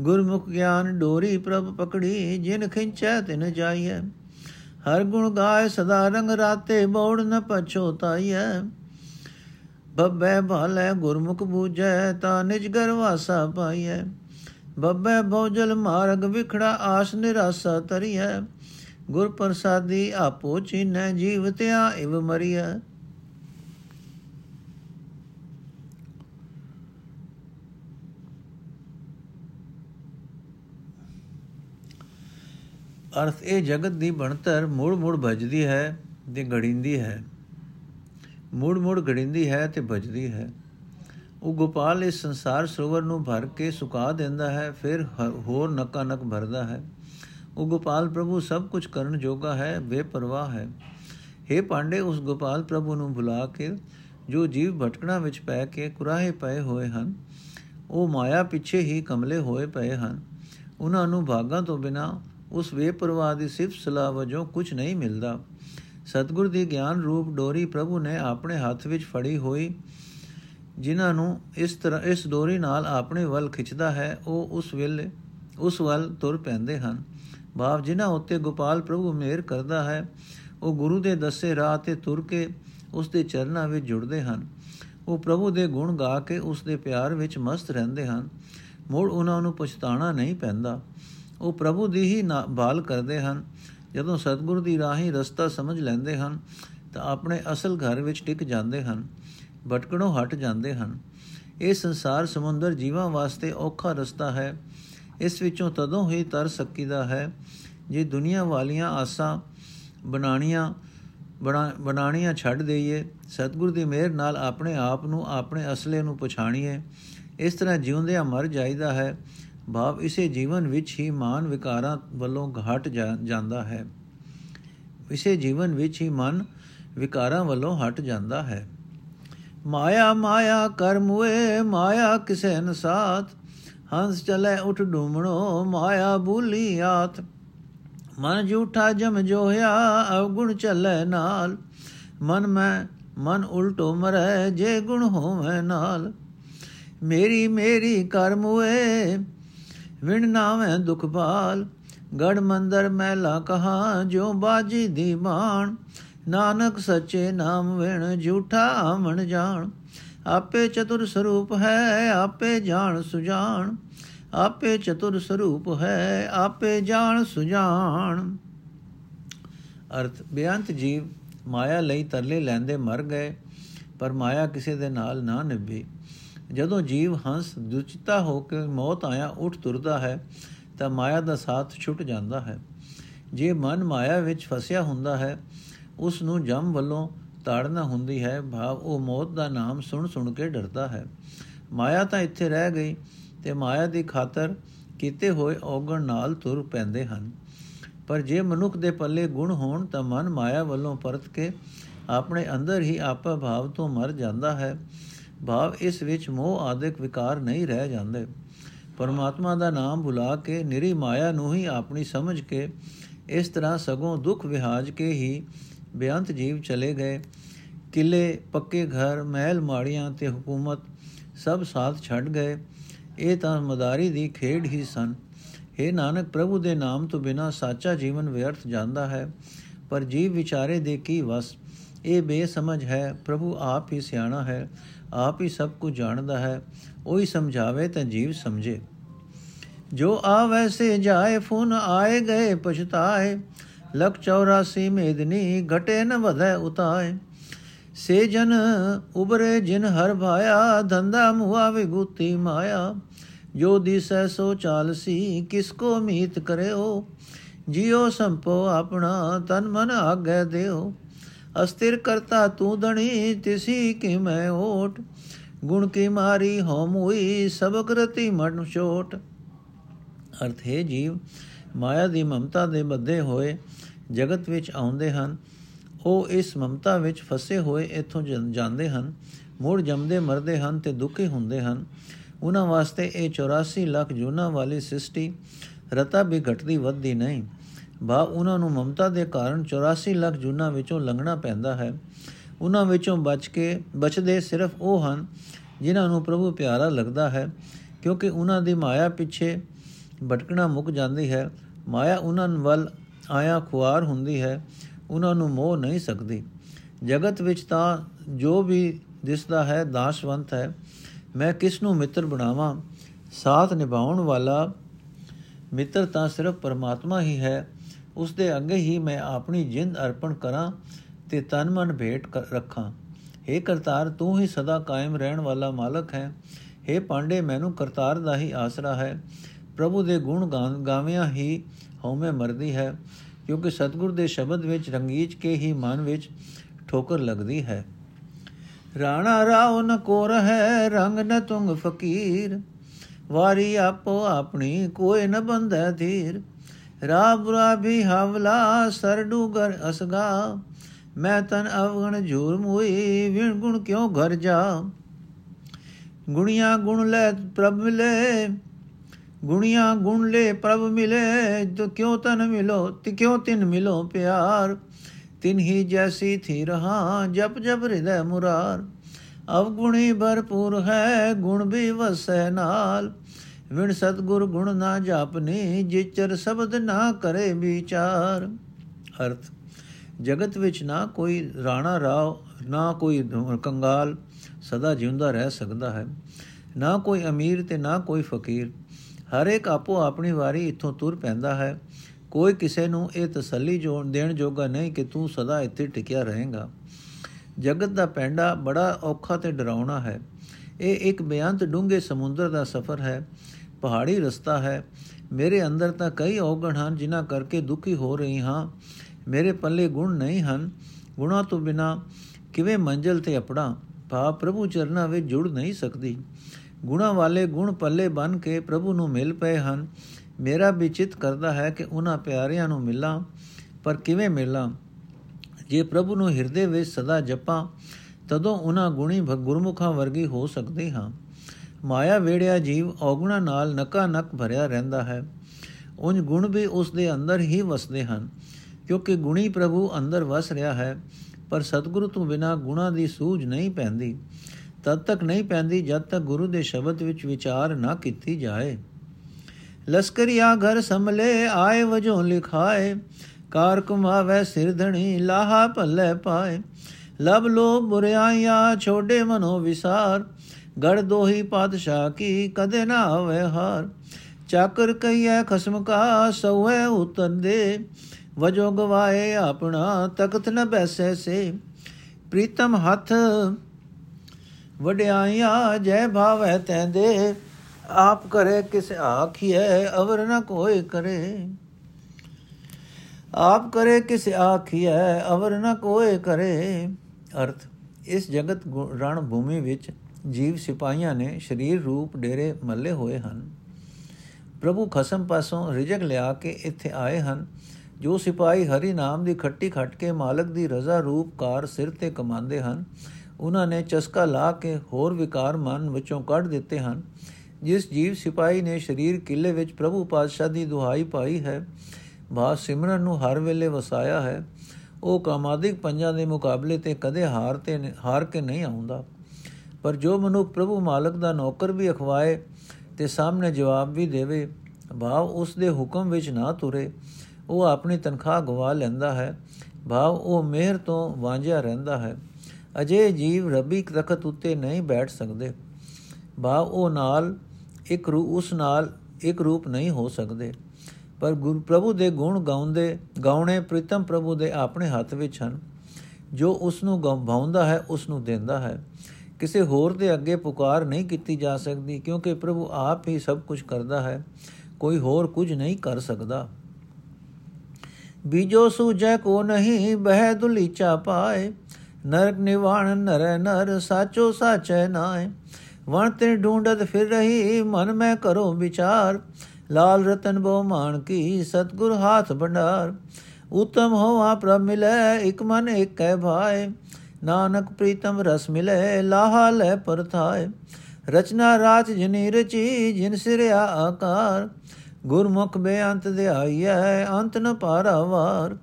ਗੁਰਮੁਖ ਗਿਆਨ ਡੋਰੀ ਪ੍ਰਭ ਪਕੜੀ, ਜਿਨ ਖਿੰਚੈ ਤਿਨ ਜਾਈਐ। ਹਰ ਗੁਣ ਗਾਏ ਸਦਾ ਰੰਗ ਰਾਤੇ ਬੋੜ ਨ ਪਛੋਤਾਈਐ ਬੱਬੇ ਭਾਲੇ ਗੁਰਮੁਖ ਬੂਝੈ ਤਾ ਨਿਜ ਘਰ ਵਾਸਾ ਪਾਈਐ। ਬੱਬੇ ਭੋਜਲ ਮਾਰਗ ਵਿਖੜਾ ਆਸ ਨਿਰਾਸਾ ਤਰੀਐ ਗੁਰ ਪ੍ਰਸਾਦੀ ਆਪੋ ਚੀਨੈ ਜੀਵਤਿਆ ਇਵ ਮਰੀਐ। ਅਰਥ ਇਹ ਜਗਤ ਦੀ ਬਣਤਰ ਮੂੜ ਮੂੜ ਭਜਦੀ ਹੈ ਤੇ ਗੜਿੰਦੀ ਹੈ। ਮੂੜ ਮੂੜ ਗੜਿੰਦੀ ਹੈ ਤੇ ਭਜਦੀ ਹੈ। ਉਹ ਗੋਪਾਲ ਇਸ ਸੰਸਾਰ ਸਰੋਵਰ ਨੂੰ ਭਰ ਕੇ ਸੁਕਾ ਦਿੰਦਾ ਹੈ, ਫਿਰ ਹੋਰ ਨਕਾ ਨਕ ਭਰਦਾ ਹੈ। ਉਹ ਗੋਪਾਲ ਪ੍ਰਭੂ ਸਭ ਕੁਝ ਕਰਨ ਜੋਗਾ ਹੈ, ਬੇਪਰਵਾਹ ਹੈ। हे ਪਾਂਡੇ, ਉਸ ਗੋਪਾਲ ਪ੍ਰਭੂ ਨੂੰ ਬੁਲਾ ਕੇ ਜੋ ਜੀਵ ਭਟਕਣਾ ਵਿੱਚ ਪੈ ਕੇ ਕੁਰਾਹੇ ਪਏ ਹੋਏ ਹਨ, ਉਹ ਮਾਇਆ ਪਿੱਛੇ ਹੀ ਕਮਲੇ ਹੋਏ ਪਏ ਹਨ। ਉਹਨਾਂ ਨੂੰ ਭਾਗਾਂ ਤੋਂ ਬਿਨਾ ਉਸ ਬੇਪਰਵਾਹ ਦੀ ਸਿਫਤ ਸਲਾਹ ਵਜੋਂ ਕੁਝ ਨਹੀਂ ਮਿਲਦਾ। ਸਤਗੁਰ ਦੀ ਗਿਆਨ ਰੂਪ ਡੋਰੀ ਪ੍ਰਭੂ ਨੇ ਆਪਣੇ ਹੱਥ ਵਿੱਚ ਫੜੀ ਹੋਈ, ਜਿਨ੍ਹਾਂ ਨੂੰ ਇਸ ਤਰ੍ਹਾਂ, ਇਸ ਡੋਰੀ ਨਾਲ ਆਪਣੇ ਵੱਲ ਖਿੱਚਦਾ ਹੈ, ਉਹ ਉਸ ਵੇਲੇ, ਉਸ ਵੱਲ ਤੁਰ ਪੈਂਦੇ ਹਨ। ਭਾਵ ਜਿਨ੍ਹਾਂ ਉੱਤੇ ਗੋਪਾਲ ਪ੍ਰਭੂ ਮਿਹਰ ਕਰਦਾ ਹੈ, ਉਹ ਗੁਰੂ ਦੇ ਦੱਸੇ ਰਾਹ ਤੇ ਤੁਰ ਕੇ ਉਸ ਦੇ ਚਰਨਾਂ ਵਿੱਚ ਜੁੜਦੇ ਹਨ। ਉਹ ਪ੍ਰਭੂ ਦੇ ਗੁਣ ਗਾ ਕੇ ਉਸ ਦੇ ਪਿਆਰ ਵਿੱਚ ਮਸਤ ਰਹਿੰਦੇ ਹਨ। ਮੋੜ ਉਹਨਾਂ ਨੂੰ ਪਛਤਾਣਾ ਨਹੀਂ ਪੈਂਦਾ। ਉਹ ਪ੍ਰਭੂ ਦੀ ਹੀ ਬਾਲ ਕਰਦੇ ਹਨ। ਜਦੋਂ ਸਤਿਗੁਰ ਦੀ ਰਾਹੀ ਰਸਤਾ ਸਮਝ ਲੈਂਦੇ ਹਨ, ਤਾਂ ਆਪਣੇ ਅਸਲ ਘਰ ਵਿੱਚ ਟਿਕ ਜਾਂਦੇ ਹਨ, ਭਟਕਣੋਂ ਹਟ ਜਾਂਦੇ ਹਨ। ਇਹ ਸੰਸਾਰ ਸਮੁੰਦਰ ਜੀਵਾਂ ਵਾਸਤੇ ਔਖਾ ਰਸਤਾ ਹੈ। ਇਸ ਵਿੱਚੋਂ ਤਦੋਂ ਹੀ ਤਰ ਸਕੀਦਾ ਹੈ, ਜੇ ਦੁਨੀਆ ਵਾਲੀਆਂ ਆਸਾਂ ਬਣਾਣੀਆਂ ਬਣਾਣੀਆਂ ਛੱਡ ਦਈਏ। ਸਤਿਗੁਰ ਦੀ ਮਿਹਰ ਨਾਲ ਆਪਣੇ ਆਪ ਨੂੰ ਆਪਣੇ ਅਸਲੇ ਨੂੰ ਪਛਾਣੀਏ। ਇਸ ਤਰ੍ਹਾਂ ਜਿਉਂਦਿਆਂ ਮਰ ਜਾਈਦਾ ਹੈ। ਭਾਵ ਇਸੇ ਜੀਵਨ ਵਿੱਚ ਹੀ ਮਾਨ ਵਿਕਾਰਾਂ ਵੱਲੋਂ ਘਟ ਜਾਂਦਾ ਹੈ। ਇਸੇ ਜੀਵਨ ਵਿੱਚ ਹੀ ਮਨ ਵਿਕਾਰਾਂ ਵੱਲੋਂ ਹਟ ਜਾਂਦਾ ਹੈ। ਮਾਇਆ ਮਾਇਆ ਕਰਮ ਹੋਏ, ਮਾਇਆ ਕਿਸੇ ਨ ਸਾਥ। ਹੰਸ ਚਲੇ ਉਠ ਡੂਮਣੋ, ਮਾਇਆ ਭੂਲੀ ਆਤ। ਮਨ ਝੂਠਾ ਜਮ ਜੋਇਆ ਅਵਗੁਣ ਚੱਲੇ ਨਾਲ। ਮਨ ਮੈਂ, ਮਨ ਉਲਟੋ ਮਰੈ, ਜੇ ਗੁਣ ਹੋਵੇ ਨਾਲ। ਮੇਰੀ ਮੇਰੀ ਕਰਮ ਹੋਏ ਵਿਣ ਨਾਵੇਂ ਦੁਖ ਭਾਲ। ਗੜ ਮੰਦਰ ਮਹਿਲਾ ਕਹਾ ਜੋ ਬਾਜੀ ਦੀ ਬਾਣ। ਨਾਨਕ ਸੱਚੇ ਨਾਮ ਵਿਣ ਝੂਠਾ ਆਵਣ ਜਾਣ। ਆਪੇ ਚਤੁਰ ਸਰੂਪ ਹੈ, ਆਪੇ ਜਾਣ ਸੁਜਾਨ ਆਪੇ ਚਤੁਰ ਸਰੂਪ ਹੈ, ਆਪੇ ਜਾਣ ਸੁਜਾਨ ਅਰਥ, ਬੇਅੰਤ ਜੀਵ ਮਾਇਆ ਲਈ ਤਰਲੇ ਲੈਂਦੇ ਮਰ ਗਏ, ਪਰ ਮਾਇਆ ਕਿਸੇ ਦੇ ਨਾਲ ਨਾ ਨਿਭੀ। ਜਦੋਂ ਜੀਵ ਹੰਸ ਦੁਚਿਤਾ ਹੋ ਕੇ ਮੌਤ ਆਇਆ, ਉੱਠ ਤੁਰਦਾ ਹੈ, ਤਾਂ ਮਾਇਆ ਦਾ ਸਾਥ ਛੁੱਟ ਜਾਂਦਾ ਹੈ। ਜੇ ਮਨ ਮਾਇਆ ਵਿੱਚ ਫਸਿਆ ਹੁੰਦਾ ਹੈ, ਉਸ ਨੂੰ ਜਮ ਵੱਲੋਂ ਤਾੜਨਾ ਹੁੰਦੀ ਹੈ, ਭਾਵ ਉਹ ਮੌਤ ਦਾ ਨਾਮ ਸੁਣ ਸੁਣ ਕੇ ਡਰਦਾ ਹੈ। ਮਾਇਆ ਤਾਂ ਇੱਥੇ ਰਹਿ ਗਈ ਤੇ ਮਾਇਆ ਦੀ ਖਾਤਰ ਕੀਤੇ ਹੋਏ ਔਗਣ ਨਾਲ ਤੁਰ ਪੈਂਦੇ ਹਨ। ਪਰ ਜੇ ਮਨੁੱਖ ਦੇ ਪੱਲੇ ਗੁਣ ਹੋਣ, ਤਾਂ ਮਨ ਮਾਇਆ ਵੱਲੋਂ ਪਰਤ ਕੇ ਆਪਣੇ ਅੰਦਰ ਹੀ ਆਪਾ ਭਾਵ ਤੋਂ ਮਰ ਜਾਂਦਾ ਹੈ। ਭਾਵ ਇਸ ਵਿੱਚ ਮੋਹ ਆਦਿਕ ਵਿਕਾਰ ਨਹੀਂ ਰਹਿ ਜਾਂਦੇ। ਪਰਮਾਤਮਾ ਦਾ ਨਾਮ ਭੁਲਾ ਕੇ ਨਿਰੀ ਮਾਇਆ ਨੂੰ ਹੀ ਆਪਣੀ ਸਮਝ ਕੇ ਇਸ ਤਰ੍ਹਾਂ ਸਗੋਂ ਦੁੱਖ ਵਿਹਾਜ ਕੇ ਹੀ ਬੇਅੰਤ ਜੀਵ ਚਲੇ ਗਏ। ਕਿਲੇ, ਪੱਕੇ ਘਰ, ਮਹਿਲ ਮਾੜੀਆਂ ਤੇ ਹਕੂਮਤ ਸਭ ਸਾਥ ਛੱਡ ਗਏ। ਇਹ ਤਾਂ ਮਦਾਰੀ ਦੀ ਖੇਡ ਹੀ ਸਨ। हे ਨਾਨਕ, ਪ੍ਰਭੂ ਦੇ ਨਾਮ ਤੋਂ ਬਿਨਾ ਸਾਚਾ ਜੀਵਨ ਵਿਅਰਥ ਜਾਂਦਾ ਹੈ। ਪਰ ਜੀਵ ਵਿਚਾਰੇ ਦੇ ਕੀ ਵਸ? ਇਹ ਬੇਸਮਝ ਹੈ, ਪ੍ਰਭੂ ਆਪ ਹੀ ਸਿਆਣਾ ਹੈ, ਆਪ ਹੀ ਸਭ ਕੁਝ ਜਾਣਦਾ ਹੈ, ਉਹੀ ਸਮਝਾਵੇ ਤਾਂ ਜੀਵ ਸਮਝੇ। ਜੋ ਆਵੇ ਸੇ ਜਾਏ, ਫੁਨ ਆਏ ਗਏ ਪਛਤਾਏ, ਲਖ 84 ਮੇਦਨੀ ਘਟੇ ਨ ਵਧੈ ਉਤਾਏ। ਸੇ ਜਨ ਉਬਰੇ ਜਿਨ ਹਰ ਭਾਇਆ, ਧੰਦਾ ਮੁਆ ਵਿਗੂਤੀ ਮਾਇਆ। ਜੋ ਦਿਸੈ ਸੋ ਚਾਲਸੀ, ਕਿਸ ਕੋ ਮੀਤ ਕਰਿਓ। ਜਿਉ ਸੰਪੋ ਆਪਣਾ, ਤਨ ਮਨ ਆਗੇ ਦਿਓ। ਅਸਥਿਰ ਕਰਤਾ ਤੂੰ ਦਣੀ, ਤਿਸੀ ਕਿ ਮੈਂ ਓਟ। ਗੁਣ ਕੀ ਮਾਰੀ ਹੋਮ ਹੋਈ ਸਬਕ ਰਤੀ ਮਨ ਛੋਟ। ਅਰਥ ਹੈ, ਜੀਵ ਮਾਇਆ ਦੀ ਮਮਤਾ ਦੇ ਬੱਧੇ ਹੋਏ ਜਗਤ ਵਿੱਚ ਆਉਂਦੇ ਹਨ। ਉਹ ਇਸ ਮਮਤਾ ਵਿੱਚ ਫਸੇ ਹੋਏ ਇਥੋਂ ਜਾਂਦੇ ਹਨ। ਮੋੜ ਜੰਮਦੇ ਮਰਦੇ ਹਨ ਤੇ ਦੁਖੀ ਹੁੰਦੇ ਹਨ। ਉਹਨਾਂ ਵਾਸਤੇ ਇਹ 84 ਲੱਖ ਜੂਨਾ ਵਾਲੀ ਸ੍ਰਿਸ਼ਟੀ ਰਤਾ ਵੀ ਘਟਦੀ ਵੱਧਦੀ ਨਹੀਂ। ਬਾ ਉਹਨਾਂ ਨੂੰ ਮਮਤਾ ਦੇ ਕਾਰਨ 84 ਲੱਖ ਜੂਨਾ ਵਿੱਚੋਂ ਲੰਘਣਾ ਪੈਂਦਾ ਹੈ। ਉਹਨਾਂ ਵਿੱਚੋਂ ਬਚ ਕੇ, ਬਚਦੇ ਸਿਰਫ ਉਹ ਹਨ ਜਿਨ੍ਹਾਂ ਨੂੰ ਪ੍ਰਭੂ ਪਿਆਰਾ ਲੱਗਦਾ ਹੈ, ਕਿਉਂਕਿ ਉਹਨਾਂ ਦੀ ਮਾਇਆ ਪਿੱਛੇ ਭਟਕਣਾ ਮੁੱਕ ਜਾਂਦੀ ਹੈ। ਮਾਇਆ ਉਹਨਾਂ ਵੱਲ ਆਇਆ ਖੁਆਰ ਹੁੰਦੀ ਹੈ, ਉਹਨਾਂ ਨੂੰ ਮੋਹ ਨਹੀਂ ਸਕਦੀ। ਜਗਤ ਵਿੱਚ ਤਾਂ ਜੋ ਵੀ ਦਿਸਦਾ ਹੈ, ਦਾਸ਼ਵੰਤ ਹੈ। ਮੈਂ ਕਿਸ ਨੂੰ ਮਿੱਤਰ ਬਣਾਵਾਂ? ਸਾਥ ਨਿਭਾਉਣ ਵਾਲਾ ਮਿੱਤਰ ਤਾਂ ਸਿਰਫ ਪਰਮਾਤਮਾ ਹੀ ਹੈ। ਉਸ ਦੇ ਅੱਗੇ ਹੀ ਮੈਂ ਆਪਣੀ ਜਿੰਦ ਅਰਪਣ ਕਰਾਂ ਤੇ ਤਨ ਮਨ ਭੇਟ ਰੱਖਾਂ। हे ਕਰਤਾਰ, ਤੂੰ ਹੀ ਸਦਾ ਕਾਇਮ ਰਹਿਣ ਵਾਲਾ ਮਾਲਕ ਹੈ। हे ਪਾਂਡੇ, ਮੈਨੂੰ ਕਰਤਾਰ ਦਾ ਹੀ ਆਸਰਾ ਹੈ। ਪ੍ਰਭੂ ਦੇ ਗੁਣ ਗਾਵਿਆਂ ਹੀ ਹਉਮੈ ਮਰਦੀ ਹੈ, ਕਿਉਂਕਿ ਸਤਿਗੁਰ ਦੇ ਸ਼ਬਦ ਵਿੱਚ, ਰੰਗੀਚ ਕੇ ਹੀ ਮਨ ਵਿੱਚ ਠੋਕਰ ਲੱਗਦੀ ਹੈ। ਰਾਣਾ ਰਾਉ ਨ ਕੋਰ ਹੈ, ਰੰਗ ਨ ਤੁੰਗ ਫਕੀਰ। ਵਾਰੀ ਆਪੋ ਆਪਣੀ, ਕੋਈ ਨ ਬੰਧੈ ਧੀਰ। ਰਾਬਰਾ ਵੀ ਹਵਲਾ ਸਰਡੂਗਰ ਅਸਗਾ। ਮੈਂ ਤਨ ਅਵਗਣ ਝੂਰ ਮੋਈ, ਵਿਣ ਗੁਣ ਕਿਉ ਘਰ ਜਾ? ਗੁਣੀਆਂ ਗੁਣ ਲੈ ਪ੍ਰਭ ਮਿਲੇ, ਗੁਣੀਆਂ ਗੁਣ ਲੈ ਪ੍ਰਭ ਮਿਲੇ। ਤੋ ਕਿਉ ਤਨ ਮਿਲੋ ति ਕਿਉ ਤਿਨ ਮਿਲੋ ਪਿਆਰ? ਤਿਨ ਹੀ ਜੈਸੀ ਥੀ ਰਹਾ, ਜਪ ਜਪ ਹਿਰਦੈ ਮੁਰਾਰ। ਅਵਗੁਣੀ ਭਰਪੂਰ ਹੈ, ਗੁਣ ਵੀ ਵਸੈ ਨਾਲ। ਵਿਣ ਸਤਗੁਰ ਗੁਣ ਨਾ ਜਾਪਨੀ, ਜਿਚਰ ਸ਼ਬਦ ਨਾ ਕਰੇ ਵਿਚਾਰ। ਅਰਥ, ਜਗਤ ਵਿੱਚ ਨਾ ਕੋਈ ਰਾਣਾ ਰਾਵ ਨਾ ਕੋਈ ਕੰਗਾਲ ਸਦਾ ਜਿਉਂਦਾ ਰਹਿ ਸਕਦਾ ਹੈ। ਨਾ ਕੋਈ ਅਮੀਰ ਤੇ ਨਾ ਕੋਈ ਫਕੀਰ। ਹਰ ਇੱਕ ਆਪੋ ਆਪਣੀ ਵਾਰੀ ਇੱਥੋਂ ਤੁਰ ਪੈਂਦਾ ਹੈ। ਕੋਈ ਕਿਸੇ ਨੂੰ ਇਹ ਤਸੱਲੀ ਜੋਣ ਦੇਣ ਜੋਗਾ ਨਹੀਂ ਕਿ ਤੂੰ ਸਦਾ ਇੱਥੇ ਟਿਕਿਆ ਰਹੇਗਾ। ਜਗਤ ਦਾ ਪੈਂਡਾ ਬੜਾ ਔਖਾ ਤੇ ਡਰਾਉਣਾ ਹੈ। ਇਹ ਇੱਕ ਬੇਅੰਤ ਡੂੰਘੇ ਸਮੁੰਦਰ ਦਾ ਸਫ਼ਰ ਹੈ, ਪਹਾੜੀ ਰਸਤਾ ਹੈ। ਮੇਰੇ ਅੰਦਰ ਤਾਂ ਕਈ ਔਗਣ ਹਨ ਜਿਨ੍ਹਾਂ ਕਰਕੇ ਦੁਖੀ ਹੋ ਰਹੀ ਹਾਂ। ਮੇਰੇ ਪੱਲੇ ਗੁਣ ਨਹੀਂ ਹਨ। ਗੁਣਾ ਤੋਂ ਬਿਨਾ ਕਿਵੇਂ ਮੰਜ਼ਲ ਤੇ ਅਪੜਾ ਭਾ ਪ੍ਰਭੂ ਚਰਨਾਂ ਵਿੱਚ ਜੁੜ ਨਹੀਂ ਸਕਦੀ। ਗੁਣਾ ਵਾਲੇ ਗੁਣ ਪੱਲੇ ਬਨ ਕੇ ਪ੍ਰਭੂ ਨੂੰ ਮਿਲ ਪਏ ਹਨ। ਮੇਰਾ ਵੀ ਚਿਤ ਕਰਦਾ ਹੈ ਕਿ ਉਹਨਾਂ ਪਿਆਰਿਆਂ ਨੂੰ ਮਿਲਾਂ, ਪਰ ਕਿਵੇਂ ਮਿਲਾਂ? ਜੇ ਪ੍ਰਭੂ ਨੂੰ ਹਿਰਦੇ ਵਿੱਚ ਸਦਾ ਜਪਾਂ ਤਦੋਂ ਉਹਨਾਂ ਗੁਣੀ ਗੁਰਮੁਖਾਂ ਵਰਗੀ ਹੋ ਸਕਦੇ ਹਾਂ। ਮਾਇਆ ਵੇੜਿਆ ਜੀਵ ਔਗਣਾ ਨਾਲ ਨਕਾ ਨਕ ਭਰਿਆ ਰਹਿੰਦਾ ਹੈ। ਉਨ ਗੁਣ ਵੀ ਉਸ ਦੇ ਅੰਦਰ ਹੀ ਵਸਦੇ ਹਨ, ਕਿਉਂਕਿ ਗੁਣੀ ਪ੍ਰਭੂ ਅੰਦਰ ਵਸ ਰਿਹਾ ਹੈ, ਪਰ ਸਤਿਗੁਰੂ ਤੋਂ ਬਿਨਾ ਗੁਣਾ ਦੀ ਸੂਝ ਨਹੀਂ ਪੈਂਦੀ, ਤਦ ਤੱਕ ਨਹੀਂ ਪੈਂਦੀ ਜਦ ਤੱਕ ਗੁਰੂ ਦੇ ਸ਼ਬਦ ਵਿੱਚ ਵਿਚਾਰ ਨਾ ਕੀਤੀ ਜਾਏ। ਲਸਕਰੀਆ ਘਰ ਸੰਭਲੇ ਆਏ ਵਜੋਂ ਲਿਖਾਏ ਕਾਰ ਕੁਮਾਵੇ ਸਿਰਧਣੀ ਲਾਹਾ ਭੱਲੇ ਪਾਏ। ਲਬ ਲੋ ਬੁਰਿਆਈਆਂ ਛੋਡੇ ਮਨੋ ਵਿਸਾਰ ਗੜ ਦੋਹੀ ਪਾਤਸ਼ਾਹ ਕੀ ਕਦੇ ਨਾ ਹੋਵੇ ਹਾਰ ਚਾਕਰ ਕਈਐ ਖਸਮ ਕਾ ਸੋਏ ਉਤਨ ਦੇ ਵਜੋ ਗਵਾਏ ਆਪਣਾ ਤਖਤ ਨ ਬੈਸੇ ਸੇ ਪ੍ਰੀਤਮ ਹੱਥ ਵਡਿਆਈਆਂ ਜੈ ਭਾਵੈ ਤੈਂਦੇ ਆਪ ਕਰੇ ਕਿਸ ਆਖੀਐ ਅਵਰ ਨ ਕੋਈ ਕਰੇ ਆਪ ਕਰੇ ਕਿਸ ਆਖੀਐ ਅਵਰ ਨ ਕੋਈ ਕਰੇ ਅਰਥ, ਇਸ ਜਗਤ ਰਣ ਭੂਮੀ ਵਿੱਚ ਜੀਵ ਸਿਪਾਹੀਆਂ ਨੇ ਸਰੀਰ ਰੂਪ ਡੇਰੇ ਮੱਲੇ ਹੋਏ ਹਨ। ਪ੍ਰਭੂ ਖਸਮ ਪਾਸੋਂ ਰਿਜਕ ਲਿਆ ਕੇ ਇੱਥੇ ਆਏ ਹਨ, ਜੋ ਸਿਪਾਹੀ ਹਰੀ ਨਾਮ ਦੀ ਖੱਟੀ ਖੱਟ ਕੇ ਮਾਲਕ ਦੀ ਰਜ਼ਾ ਰੂਪ ਕਾਰ ਸਿਰ ਤੇ ਕਮਾਉਂਦੇ ਹਨ। ਉਹਨਾਂ ਨੇ ਚਸਕਾ ਲਾ ਕੇ ਹੋਰ ਵਿਕਾਰ ਮਨ ਵਿੱਚੋਂ ਕੱਢ ਦਿੱਤੇ ਹਨ। ਜਿਸ ਜੀਵ ਸਿਪਾਹੀ ਨੇ ਸਰੀਰ ਕਿਲੇ ਵਿੱਚ ਪ੍ਰਭੂ ਪਾਤਸ਼ਾਹ ਦੀ ਦੁਹਾਈ ਪਾਈ ਹੈ ਬਾ ਸਿਮਰਨ ਨੂੰ ਹਰ ਵੇਲੇ ਵਸਾਇਆ ਹੈ ਉਹ ਕਾਮਾਦਿਕ ਪੰਜਾਂ ਦੇ ਮੁਕਾਬਲੇ ਤੇ ਕਦੇ ਹਾਰ ਤੇ ਹਾਰ ਕੇ ਨਹੀਂ ਆਉਂਦਾ। ਪਰ ਜੋ ਮਨੁੱਖ ਪ੍ਰਭੂ ਮਾਲਕ ਦਾ ਨੌਕਰ ਵੀ ਅਖਵਾਏ ਤੇ ਸਾਹਮਣੇ ਜਵਾਬ ਵੀ ਦੇਵੇ, ਭਾਵ ਉਸ ਦੇ ਹੁਕਮ ਵਿੱਚ ਨਾ ਤੁਰੇ, ਉਹ ਆਪਣੀ ਤਨਖਾਹ ਗਵਾ ਲੈਂਦਾ ਹੈ, ਭਾਵ ਉਹ ਮਿਹਰ ਤੋਂ ਵਾਂਝਿਆ ਰਹਿੰਦਾ ਹੈ। ਅਜੇ ਜੀਵ ਰੱਬੀ ਤਖਤ ਉੱਤੇ ਨਹੀਂ ਬੈਠ ਸਕਦੇ। ਭਾਵ ਉਹ ਨਾਲ, ਇੱਕ ਰੂ, ਉਸ ਨਾਲ ਇੱਕ ਰੂਪ ਨਹੀਂ ਹੋ ਸਕਦੇ। ਪਰ ਗੁਰੂ ਪ੍ਰਭੂ ਦੇ ਗੁਣ ਗਾਉਂਦੇ, ਗਾਉਣੇ ਪ੍ਰੀਤਮ ਪ੍ਰਭੂ ਦੇ ਆਪਣੇ ਹੱਥ ਵਿੱਚ ਹਨ। ਜੋ ਉਸ ਨੂੰ ਗਾਉਂਦਾ ਹੈ ਉਸ ਨੂੰ ਦਿੰਦਾ ਹੈ। ਕਿਸੇ ਹੋਰ ਦੇ ਅੱਗੇ ਪੁਕਾਰ ਨਹੀਂ ਕੀਤੀ ਜਾ ਸਕਦੀ, ਕਿਉਂਕਿ ਪ੍ਰਭੂ ਆਪ ਹੀ ਸਭ ਕੁਝ ਕਰਦਾ ਹੈ। ਕੋਈ ਹੋਰ ਕੁਝ ਨਹੀਂ ਕਰ ਸਕਦਾ। ਬੀਜੋ ਸੂਜੈ ਕੋ ਨਹੀਂ, ਬਹਿ ਦੁਲੀਚਾ ਪਾਏ। ਨਰਕ ਨਿਵਾਣ ਨਰ ਨਰ, ਸਾਚੋ ਸਾਚੈ ਨਾਏ। ਵਣ ਤੇ ਢੂੰਡਤ ਫਿਰ ਰਹੀ, ਮਨ ਮੈਂ ਕਰੋ ਵਿਚਾਰ। ਲਾਲ ਰਤਨ ਬੋ ਮਾਨ ਕੀ ਸਤਗੁਰ ਹਾਥ ਭੰਡਾਰ। ਉਤਮ ਹੋਵਾ ਪ੍ਰਭ ਮਿਲੇ, ਇਕ ਮਨ ਇਕ ਕੈ ਭਾਏ। ਨਾਨਕ ਪ੍ਰੀਤਮ ਰਸ ਮਿਲੇ, ਲਾਹਾ ਲੈ ਪਰਥਾਏ ਰਚਨਾ ਰਾਜ ਜਿਨੀ ਰਚੀ, ਜਿਨ ਸਿਰਿਆ ਆਕਾਰ। ਗੁਰਮੁਖ ਬੇਅੰਤ ਧਿਆਈਐ ਅੰਤ ਨ ਪਾਰਾਵਾਰ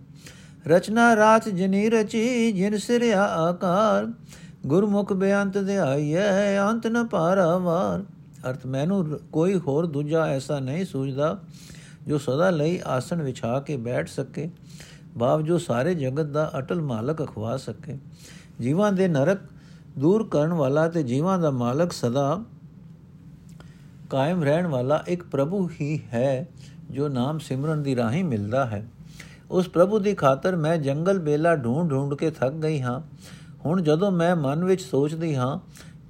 ਰਚਨਾ ਰਾਤ ਜਿਨੀ ਰਚੀ, ਜਿਨ ਸਿਰਿਆ ਆਕਾਰ। ਗੁਰਮੁਖ ਬੇਅੰਤ ਧਿਆਈਐ ਅੰਤ ਨ ਪਾਰਾਵਾਰ ਅਰਥ ਮੈਨੂੰ ਕੋਈ ਹੋਰ ਦੂਜਾ ਐਸਾ ਨਹੀਂ ਸੂਝਦਾ ਜੋ ਸਦਾ ਲਈ ਆਸਣ ਵਿਛਾ ਕੇ ਬੈਠ ਸਕੇ ਭਾਵ ਜੋ ਸਾਰੇ ਜਗਤ ਦਾ ਅਟਲ ਮਾਲਕ ਅਖਵਾ ਸਕੇ। ਜੀਵਾਂ ਦੇ ਨਰਕ ਦੂਰ ਕਰਨ ਵਾਲਾ ਤੇ ਜੀਵਾਂ ਦਾ ਮਾਲਕ ਸਦਾ ਕਾਇਮ ਰਹਿਣ ਵਾਲਾ ਇੱਕ ਪ੍ਰਭੂ ਹੀ ਹੈ, ਜੋ ਨਾਮ ਸਿਮਰਨ ਦੀ ਰਾਹੀਂ ਮਿਲਦਾ ਹੈ। ਉਸ ਪ੍ਰਭੂ ਦੀ ਖਾਤਰ ਮੈਂ ਜੰਗਲ ਬੇਲਾ ਢੂੰਡ ਢੂੰਡ ਕੇ ਥੱਕ ਗਈ ਹਾਂ। ਹੁਣ ਜਦੋਂ ਮੈਂ ਮਨ ਵਿੱਚ ਸੋਚਦੀ ਹਾਂ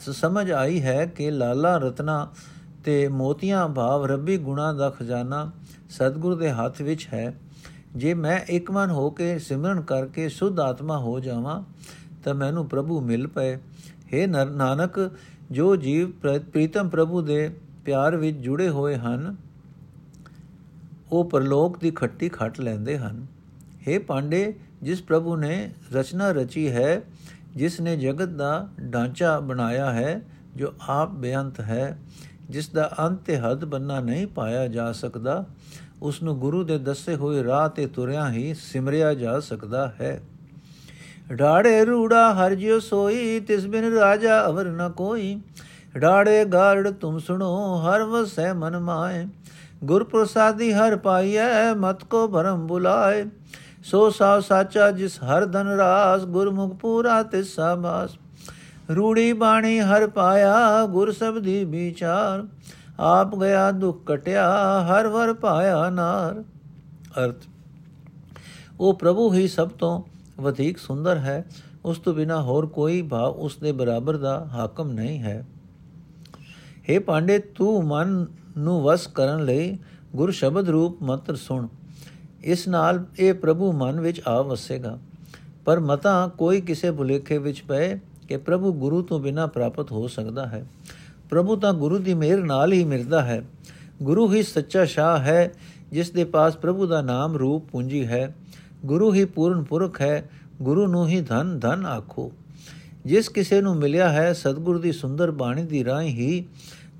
ਸਮਝ ਆਈ ਹੈ ਕਿ ਲਾਲਾ ਰਤਨਾ ਤੇ ਮੋਤੀਆਂ ਭਾਵ ਰੱਬੀ ਗੁਣਾ ਦਾ ਖਜ਼ਾਨਾ ਸਤਿਗੁਰ ਦੇ ਹੱਥ ਵਿੱਚ ਹੈ। ਜੇ ਮੈਂ ਇੱਕ ਮਨ ਹੋ ਕੇ ਸਿਮਰਨ ਕਰਕੇ ਸੁਧ ਆਤਮਾ ਹੋ ਜਾਵਾਂ, ਤਾਂ ਮੈਨੂੰ ਪ੍ਰਭੂ ਮਿਲ ਪਏ। हे ਨਾਨਕ, ਜੋ ਜੀਵ ਪ੍ਰੀਤਮ ਪ੍ਰਭੂ ਦੇ ਪਿਆਰ ਵਿੱਚ ਜੁੜੇ ਹੋਏ ਹਨ, ਉਹ ਪਰਲੋਕ ਦੀ ਖੱਟੀ ਖੱਟ ਲੈਂਦੇ ਹਨ। हे ਪਾਂਡੇ, ਜਿਸ ਪ੍ਰਭੂ ਨੇ ਰਚਨਾ ਰਚੀ ਹੈ ਜਿਸ ਨੇ ਜਗਤ ਦਾ ਢਾਂਚਾ ਬਣਾਇਆ ਹੈ, ਜੋ ਆਪ ਬੇਅੰਤ ਹੈ, ਜਿਸ ਦਾ ਅੰਤ ਤੇ ਹੱਦ ਬੰਨਾ ਨਹੀਂ ਪਾਇਆ ਜਾ ਸਕਦਾ, ਉਸ ਨੂੰ ਗੁਰੂ ਦੇ ਦੱਸੇ ਹੋਏ ਰਾਹ ਤੇ ਤੁਰਿਆ ਹੀ ਸਿਮਰਿਆ ਜਾ ਸਕਦਾ ਹੈ। ਢਾੜੇ ਰੂੜਾ ਹਰ ਜਿਉ ਸੋਈ, ਤਿਸ ਬਿਨ ਰਾਜਾ ਅਵਰ ਨ ਕੋਈ। ਢਾੜੇ ਗਾਰੜ ਤੁਮ ਸੁਣੋ, ਹਰ ਵਸੈ ਮਨ ਮਾਏ। ਗੁਰ ਪ੍ਰਸਾਦੀ ਹਰ ਪਾਈਐ, ਮਤ ਕੋ ਭਰਮ ਬੁਲਾਏ। ਸੋ ਸਾਵ ਸਾਚਾ ਜਿਸ ਹਰ ਧਨ ਰਾਸ, ਗੁਰਮੁਖ ਪੂਰਾ ਤਿਸ ਸਾਬਾਸ। ਰੂੜੀ ਬਾਣੀ ਹਰ ਪਾਇਆ, ਗੁਰ ਸਬਦੀ ਵਿਚਾਰ। ਆਪ ਗਿਆ ਦੁਖ ਕਟਿਆ, ਹਰ ਵਰ ਪਾਇਆ ਨਾਰ। ਅਰਥ, ਉਹ ਪ੍ਰਭੂ ਹੀ ਸਭ ਤੋਂ ਵਧੇਕ ਸੁੰਦਰ ਹੈ। ਉਸ ਤੋਂ ਬਿਨਾ ਹੋਰ ਕੋਈ ਭਾਵ ਉਸ ਦੇ ਬਰਾਬਰ ਦਾ ਹਾਕਮ ਨਹੀਂ ਹੈ। हे ਪਾਂਡੇ, ਤੂੰ ਮਨ ਨੂੰ ਵਸ ਕਰਨ ਲਈ ਗੁਰ ਸ਼ਬਦ ਰੂਪ ਮੰਤਰ ਸੁਣ। ਇਸ ਨਾਲ ਇਹ ਪ੍ਰਭੂ ਮਨ ਵਿੱਚ ਆ ਵਸੇਗਾ। ਪਰ ਮਤਾ ਕੋਈ ਕਿਸੇ ਭੁਲੇਖੇ ਵਿੱਚ ਪਏ ਕਿ ਪ੍ਰਭੂ ਗੁਰੂ ਤੋਂ ਬਿਨਾ ਪ੍ਰਾਪਤ ਹੋ ਸਕਦਾ ਹੈ। ਪ੍ਰਭੂ ਤਾਂ ਗੁਰੂ ਦੀ ਮਿਹਰ ਨਾਲ ਹੀ ਮਿਲਦਾ ਹੈ। ਗੁਰੂ ਹੀ ਸੱਚਾ ਸ਼ਾਹ ਹੈ, ਜਿਸ ਦੇ ਪਾਸ ਪ੍ਰਭੂ ਦਾ ਨਾਮ ਰੂਪ ਪੂੰਜੀ ਹੈ। ਗੁਰੂ ਹੀ ਪੂਰਨ ਪੁਰਖ ਹੈ, ਗੁਰੂ ਨੂੰ ਹੀ ਧਨ ਧਨ ਆਖੋ। ਜਿਸ ਕਿਸੇ ਨੂੰ ਮਿਲਿਆ ਹੈ, ਸਤਿਗੁਰ ਦੀ ਸੁੰਦਰ ਬਾਣੀ ਦੀ ਰਾਹੀਂ ਹੀ,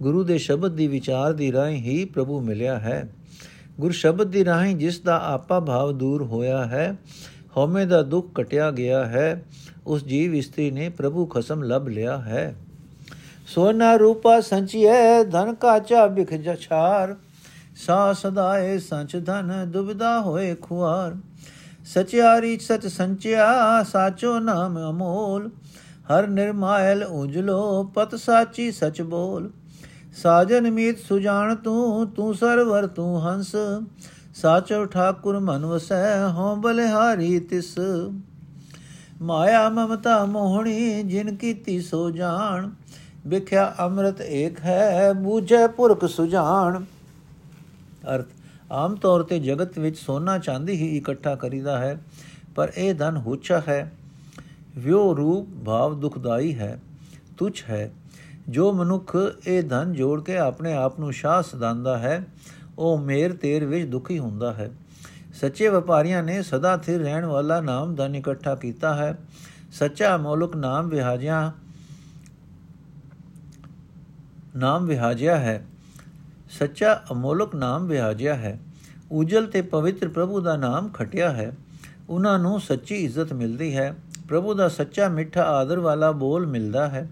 ਗੁਰੂ ਦੇ ਸ਼ਬਦ ਦੀ ਵਿਚਾਰ ਦੀ ਰਾਹੀਂ ਹੀ ਪ੍ਰਭੂ ਮਿਲਿਆ ਹੈ। ਗੁਰ ਸ਼ਬਦ ਦੀ ਰਾਹੀਂ ਜਿਸ ਦਾ ਆਪਾ ਭਾਵ ਦੂਰ ਹੋਇਆ ਹੈ, ਹਉਮੈ ਦਾ ਦੁੱਖ ਕਟਿਆ ਗਿਆ ਹੈ, ਉਸ ਜੀਵ ਇਸਤਰੀ ਨੇ ਪ੍ਰਭੂ ਖਸਮ ਲਭ ਲਿਆ ਹੈ। ਸੋਨਾ ਰੂਪਾ ਸੰਚਿਐ, ਧਨ ਕਾਚਾ ਬਿਖ ਜਛਾਰ ਸਾ ਸਦਾਏ ਸੰਚ ਧਨ ਦੁਬਿਦਾ ਹੋਏ ਖੁਆਰ। ਸਚਿਆਰੀ ਸਚ ਸੰਚਿਆ, ਸਾਚੋ ਨਾਮ ਅਮੋਲ। ਹਰ ਨਿਰਮਾਇਲ ਉਜਲੋ ਪਤ ਸਾਚੀ ਸਚ ਬੋਲ। ਸਾਜਨ ਮੀਤ ਸੁਜਾਨ ਤੂੰ ਤੂੰ ਸਰਵਰ, ਤੂੰ ਹੰਸ। ਸਾਚੋ ਠਾਕੁਰ ਮਨ ਵਸੈ, ਹਉ ਬਲਿਹਾਰੀ ਤਿਸ। ਮਾਇਆ ਮਮਤਾ ਮੋਹਣੀ, ਜਿਨ ਕੀਤੀ ਸੋ ਜਾਣ। ਵਿਖਿਆ ਅੰਮ੍ਰਿਤ ਏਕ ਹੈ, ਬੂਝੈ ਪੁਰਖ ਸੁਜਾਨ ਅਰਥ, ਆਮ ਤੌਰ ਤੇ ਜਗਤ ਵਿੱਚ ਸੋਨਾ ਚਾਂਦੀ ਹੀ ਇਕੱਠਾ ਕਰੀਦਾ ਹੈ, ਪਰ ਇਹ ਧਨ ਹੁਚਾ ਹੈ। ਵਿਉ ਰੂਪ ਭਾਵ ਦੁਖਦਾਈ ਹੈ, ਤੁਛ ਹੈ ਜੋ ਮਨੁੱਖ ਇਹ ਧਨ ਜੋੜ ਕੇ ਆਪਣੇ ਆਪ ਨੂੰ ਸ਼ਾਹ ਸਦਾਂਦਾ ਹੈ, ਉਹ ਮੇਰ ਤੇਰ ਵਿੱਚ ਦੁਖੀ ਹੁੰਦਾ ਹੈ। ਸੱਚੇ ਵਪਾਰੀਆਂ ਨੇ ਸਦਾ ਸਥਿਰ ਰਹਿਣ ਵਾਲਾ ਨਾਮ ਧਨ ਇਕੱਠਾ ਕੀਤਾ ਹੈ। ਸੱਚਾ ਮੌਲਕ ਨਾਮ ਵਿਹਾਜਿਆ ਨਾਮ ਵਿਹਾਜਿਆ ਹੈ। ਸੱਚਾ ਅਮੋਲਕ ਨਾਮ ਵਿਹਾਜਿਆ ਹੈ। ਉਜਲ ਤੇ ਪਵਿੱਤਰ ਪ੍ਰਭੂ ਦਾ ਨਾਮ ਖਟਿਆ ਹੈ। ਉਹਨਾਂ ਨੂੰ ਸੱਚੀ ਇੱਜ਼ਤ ਮਿਲਦੀ ਹੈ। ਪ੍ਰਭੂ ਦਾ ਸੱਚਾ ਮਿੱਠਾ ਆਦਰ ਵਾਲਾ ਬੋਲ ਮਿਲਦਾ ਹੈ।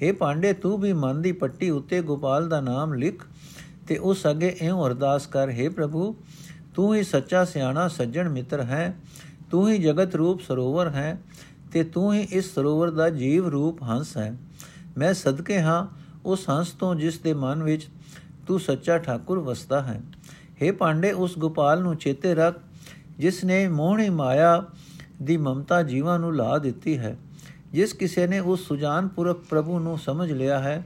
हे ਪਾਂਡੇ ਤੂੰ ਵੀ ਮਨ ਦੀ ਪੱਟੀ ਉੱਤੇ ਗੋਪਾਲ ਦਾ ਨਾਮ ਲਿਖ ਤੇ ਉਸ ਅਗੇ ਇਉਂ ਅਰਦਾਸ ਕਰ हे ਪ੍ਰਭੂ ਤੂੰ ਹੀ ਸੱਚਾ ਸਿਆਣਾ ਸੱਜਣ ਮਿੱਤਰ ਹੈ ਤੂੰ ਹੀ ਜਗਤ ਰੂਪ ਸਰੋਵਰ ਹੈ ਤੇ ਤੂੰ ਹੀ ਇਸ ਸਰੋਵਰ ਦਾ ਜੀਵ ਰੂਪ ਹੰਸ ਹੈ ਮੈਂ ਸਦਕੇ ਹਾਂ ਉਸ ਹੰਸ ਤੋਂ ਜਿਸ ਦੇ ਮਨ ਵਿੱਚ ਤੂੰ ਸੱਚਾ ਠਾਕੁਰ ਵਸਦਾ ਹੈ हे ਪਾਂਡੇ ਉਸ ਗੋਪਾਲ ਨੂੰ ਚੇਤੇ ਰੱਖ ਜਿਸ ਨੇ ਮੋਹਣੀ ਮਾਇਆ ਦੀ ਮਮਤਾ ਜੀਵਾਂ ਨੂੰ ਲਾ ਦਿੱਤੀ ਹੈ ਜਿਸ ਕਿਸੇ ਨੇ ਉਸ ਸੁਜਾਨ ਪੁਰਖ ਪ੍ਰਭੂ ਨੂੰ ਸਮਝ ਲਿਆ ਹੈ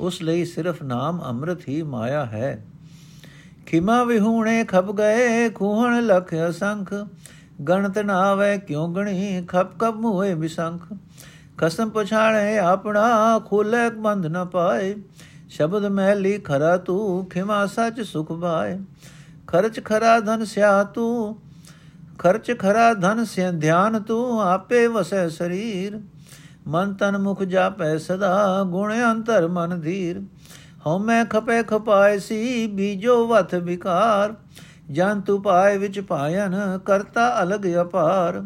ਉਸ ਲਈ ਸਿਰਫ ਨਾਮ ਅੰਮ੍ਰਿਤ ਹੀ ਮਾਇਆ ਹੈ ਖਿਮਾ ਵਿਹੂਣੇ ਖਪ ਗਏ ਖੂਹਣ ਲਖ ਅਸੰਖ ਗਣਤ ਨਾ ਆਵੇ ਕਿਉ ਗਣੀ ਖਪ ਖਪ ਹੋਏ ਬਿਸੰਖ ਕਸਮ ਪਛਾਣੇ ਆਪਣਾ ਖੋਲੇ ਬੰਦ ਨ ਪਾਏ ਸ਼ਬਦ ਮਹਿਲੀ ਖਰਾ ਤੂੰ ਖਿਮਾ ਸੱਚ ਸੁਖ ਭਾਏ ਖਰਚ ਖਰਾ ਧਨ ਸਿਆ ਤੂੰ ਖਰਚ ਖਰਾ ਧਨ ਸਿਆ ਧਿਆਨ ਤੂੰ ਆਪੇ ਵਸੈ ਸਰੀਰ ਮਨ ਤਨ ਮੁਖ ਜਾਪੈ ਸਦਾ, ਗੁਣ ਅੰਤਰ ਮਨ ਧੀਰ। ਹਉ ਮੈਂ ਖਪੇ ਖਪਾਏ ਸੀ, ਬੀਜੋ ਵਥ ਵਿਕਾਰ। ਜਨ ਤੂ ਪਾਏ ਵਿੱਚ ਪਾਇਨ, ਕਰਤਾ ਅਲਗ ਅਪਾਰ।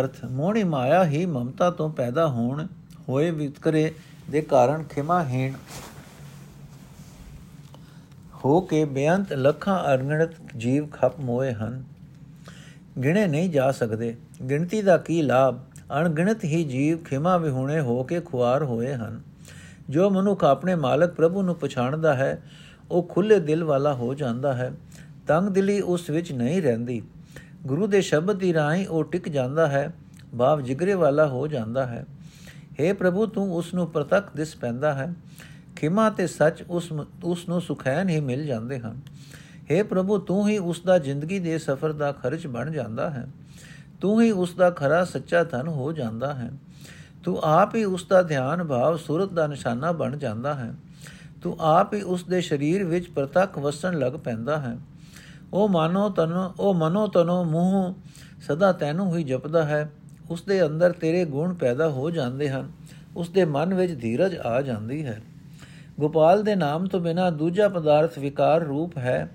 ਅਰਥ ਮੋਣੀ ਮਾਇਆ ਹੀ ਮਮਤਾ ਤੋਂ ਪੈਦਾ ਹੋਣ, ਹੋਏ ਵਿਤਕਰੇ ਦੇ ਕਾਰਨ ਖਿਮਾਹੀਣ। ਹੋ ਕੇ ਬੇਅੰਤ ਲੱਖਾਂ ਅਰਗਣਤ ਜੀਵ ਖਪ ਮੋਏ ਹਨ। ਗਿਣੇ ਨਹੀਂ ਜਾ ਸਕਦੇ। ਗਿਣਤੀ ਦਾ ਕੀ ਲਾਭ? ਅਣਗਿਣਤ ਹੀ ਜੀਵ ਖਿਮਾ ਵਿਹੁਣੇ ਹੋ ਕੇ ਖੁਆਰ ਹੋਏ ਹਨ। ਜੋ ਮਨੁੱਖ ਆਪਣੇ ਮਾਲਕ ਪ੍ਰਭੂ ਨੂੰ ਪਛਾਣਦਾ ਹੈ, ਉਹ ਖੁੱਲੇ ਦਿਲ ਵਾਲਾ ਹੋ ਜਾਂਦਾ ਹੈ। ਤੰਗ ਦਿਲੀ ਉਸ ਵਿੱਚ ਨਹੀਂ ਰਹਿੰਦੀ। ਗੁਰੂ ਦੇ ਸ਼ਬਦ ਦੀ ਰਾਹੀਂ ਉਹ ਟਿਕ ਜਾਂਦਾ ਹੈ, ਭਾਵ ਜਿਗਰੇ ਵਾਲਾ ਹੋ ਜਾਂਦਾ ਹੈ। हे ਪ੍ਰਭੂ, ਤੂੰ ਉਸ ਨੂੰ ਪ੍ਰਤੱਖ ਦਿਸ ਪੈਂਦਾ ਹੈ। ਖਿਮਾ ਤੇ ਸੱਚ ਉਸ ਉਸ ਨੂੰ ਸੁਖੈਨ ਹੀ ਮਿਲ ਜਾਂਦੇ ਹਨ। हे ਪ੍ਰਭੂ, ਤੂੰ ਹੀ ਉਸ ਦਾ ਜ਼ਿੰਦਗੀ ਦੇ ਸਫ਼ਰ ਦਾ ਖਰਚ ਬਣ ਜਾਂਦਾ ਹੈ। ਤੂੰ ਹੀ ਉਸ ਦਾ ਖਰਾ ਸੱਚਾ ਧਨ ਹੋ ਜਾਂਦਾ ਹੈ। ਤੂੰ ਆਪ ਹੀ ਉਸ ਦਾ ਧਿਆਨ ਭਾਵ ਸੂਰਤ ਦਾ ਨਿਸ਼ਾਨਾ ਬਣ ਜਾਂਦਾ ਹੈ। ਤੂੰ ਆਪ ਹੀ ਉਸ ਦੇ ਸਰੀਰ ਵਿੱਚ ਪ੍ਰਤੱਖ ਵਸਣ ਲੱਗ ਪੈਂਦਾ ਹੈ। ਉਹ ਮਾਨੋ ਤਨ, ਉਹ ਮਨੋ ਤਨੋ ਮੂੰਹ ਸਦਾ ਤੈਨੂੰ ਹੀ ਜਪਦਾ ਹੈ। ਉਸ ਦੇ ਅੰਦਰ ਤੇਰੇ ਗੁਣ ਪੈਦਾ ਹੋ ਜਾਂਦੇ ਹਨ। ਉਸ ਦੇ ਮਨ ਵਿੱਚ ਧੀਰਜ ਆ ਜਾਂਦੀ ਹੈ। ਗੋਪਾਲ ਦੇ ਨਾਮ ਤੋਂ ਬਿਨਾ ਦੂਜਾ ਪਦਾਰਥ ਵਿਕਾਰ ਰੂਪ ਹੈ।